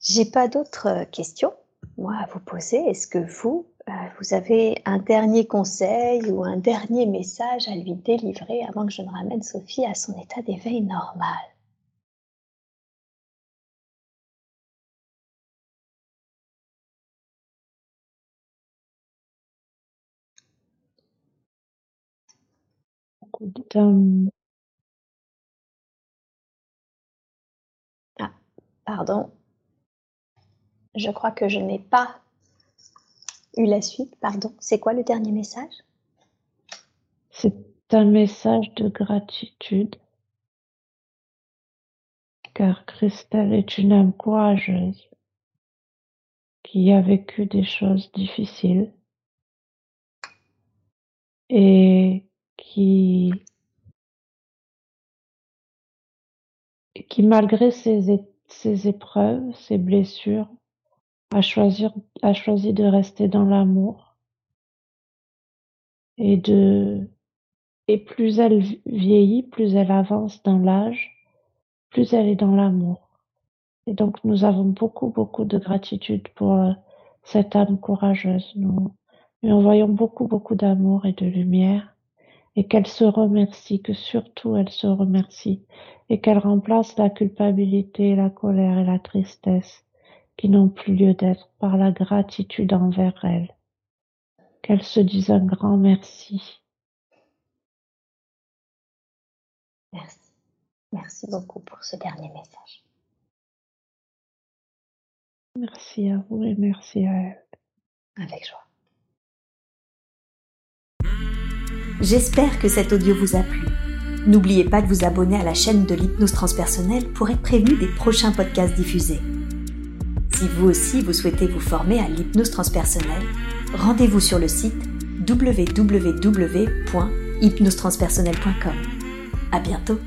J'ai pas d'autres questions, moi, à vous poser. Est-ce que vous, euh, vous avez un dernier conseil ou un dernier message à lui délivrer avant que je ne ramène Sophie à son état d'éveil normal? Ah, pardon. Je crois que je n'ai pas eu la suite. Pardon. C'est quoi le dernier message? C'est un message de gratitude. Car Christelle est une âme courageuse qui a vécu des choses difficiles et qui malgré ses épreuves, ses blessures, a, choisi de rester dans l'amour. Et de et plus elle vieillit, plus elle avance dans l'âge, plus elle est dans l'amour. Et donc nous avons beaucoup, beaucoup de gratitude pour euh, cette âme courageuse. Nous lui envoyons beaucoup, beaucoup d'amour et de lumière et qu'elle se remercie, que surtout elle se remercie, et qu'elle remplace la culpabilité, la colère et la tristesse qui n'ont plus lieu d'être par la gratitude envers elle. Qu'elle se dise un grand merci. Merci. Merci beaucoup pour ce dernier message. Merci à vous et merci à elle. Avec joie. J'espère que cet audio vous a plu. N'oubliez pas de vous abonner à la chaîne de l'hypnose transpersonnelle pour être prévenu des prochains podcasts diffusés. Si vous aussi vous souhaitez vous former à l'hypnose transpersonnelle, rendez-vous sur le site www.hypnosetranspersonnelle.com. À bientôt!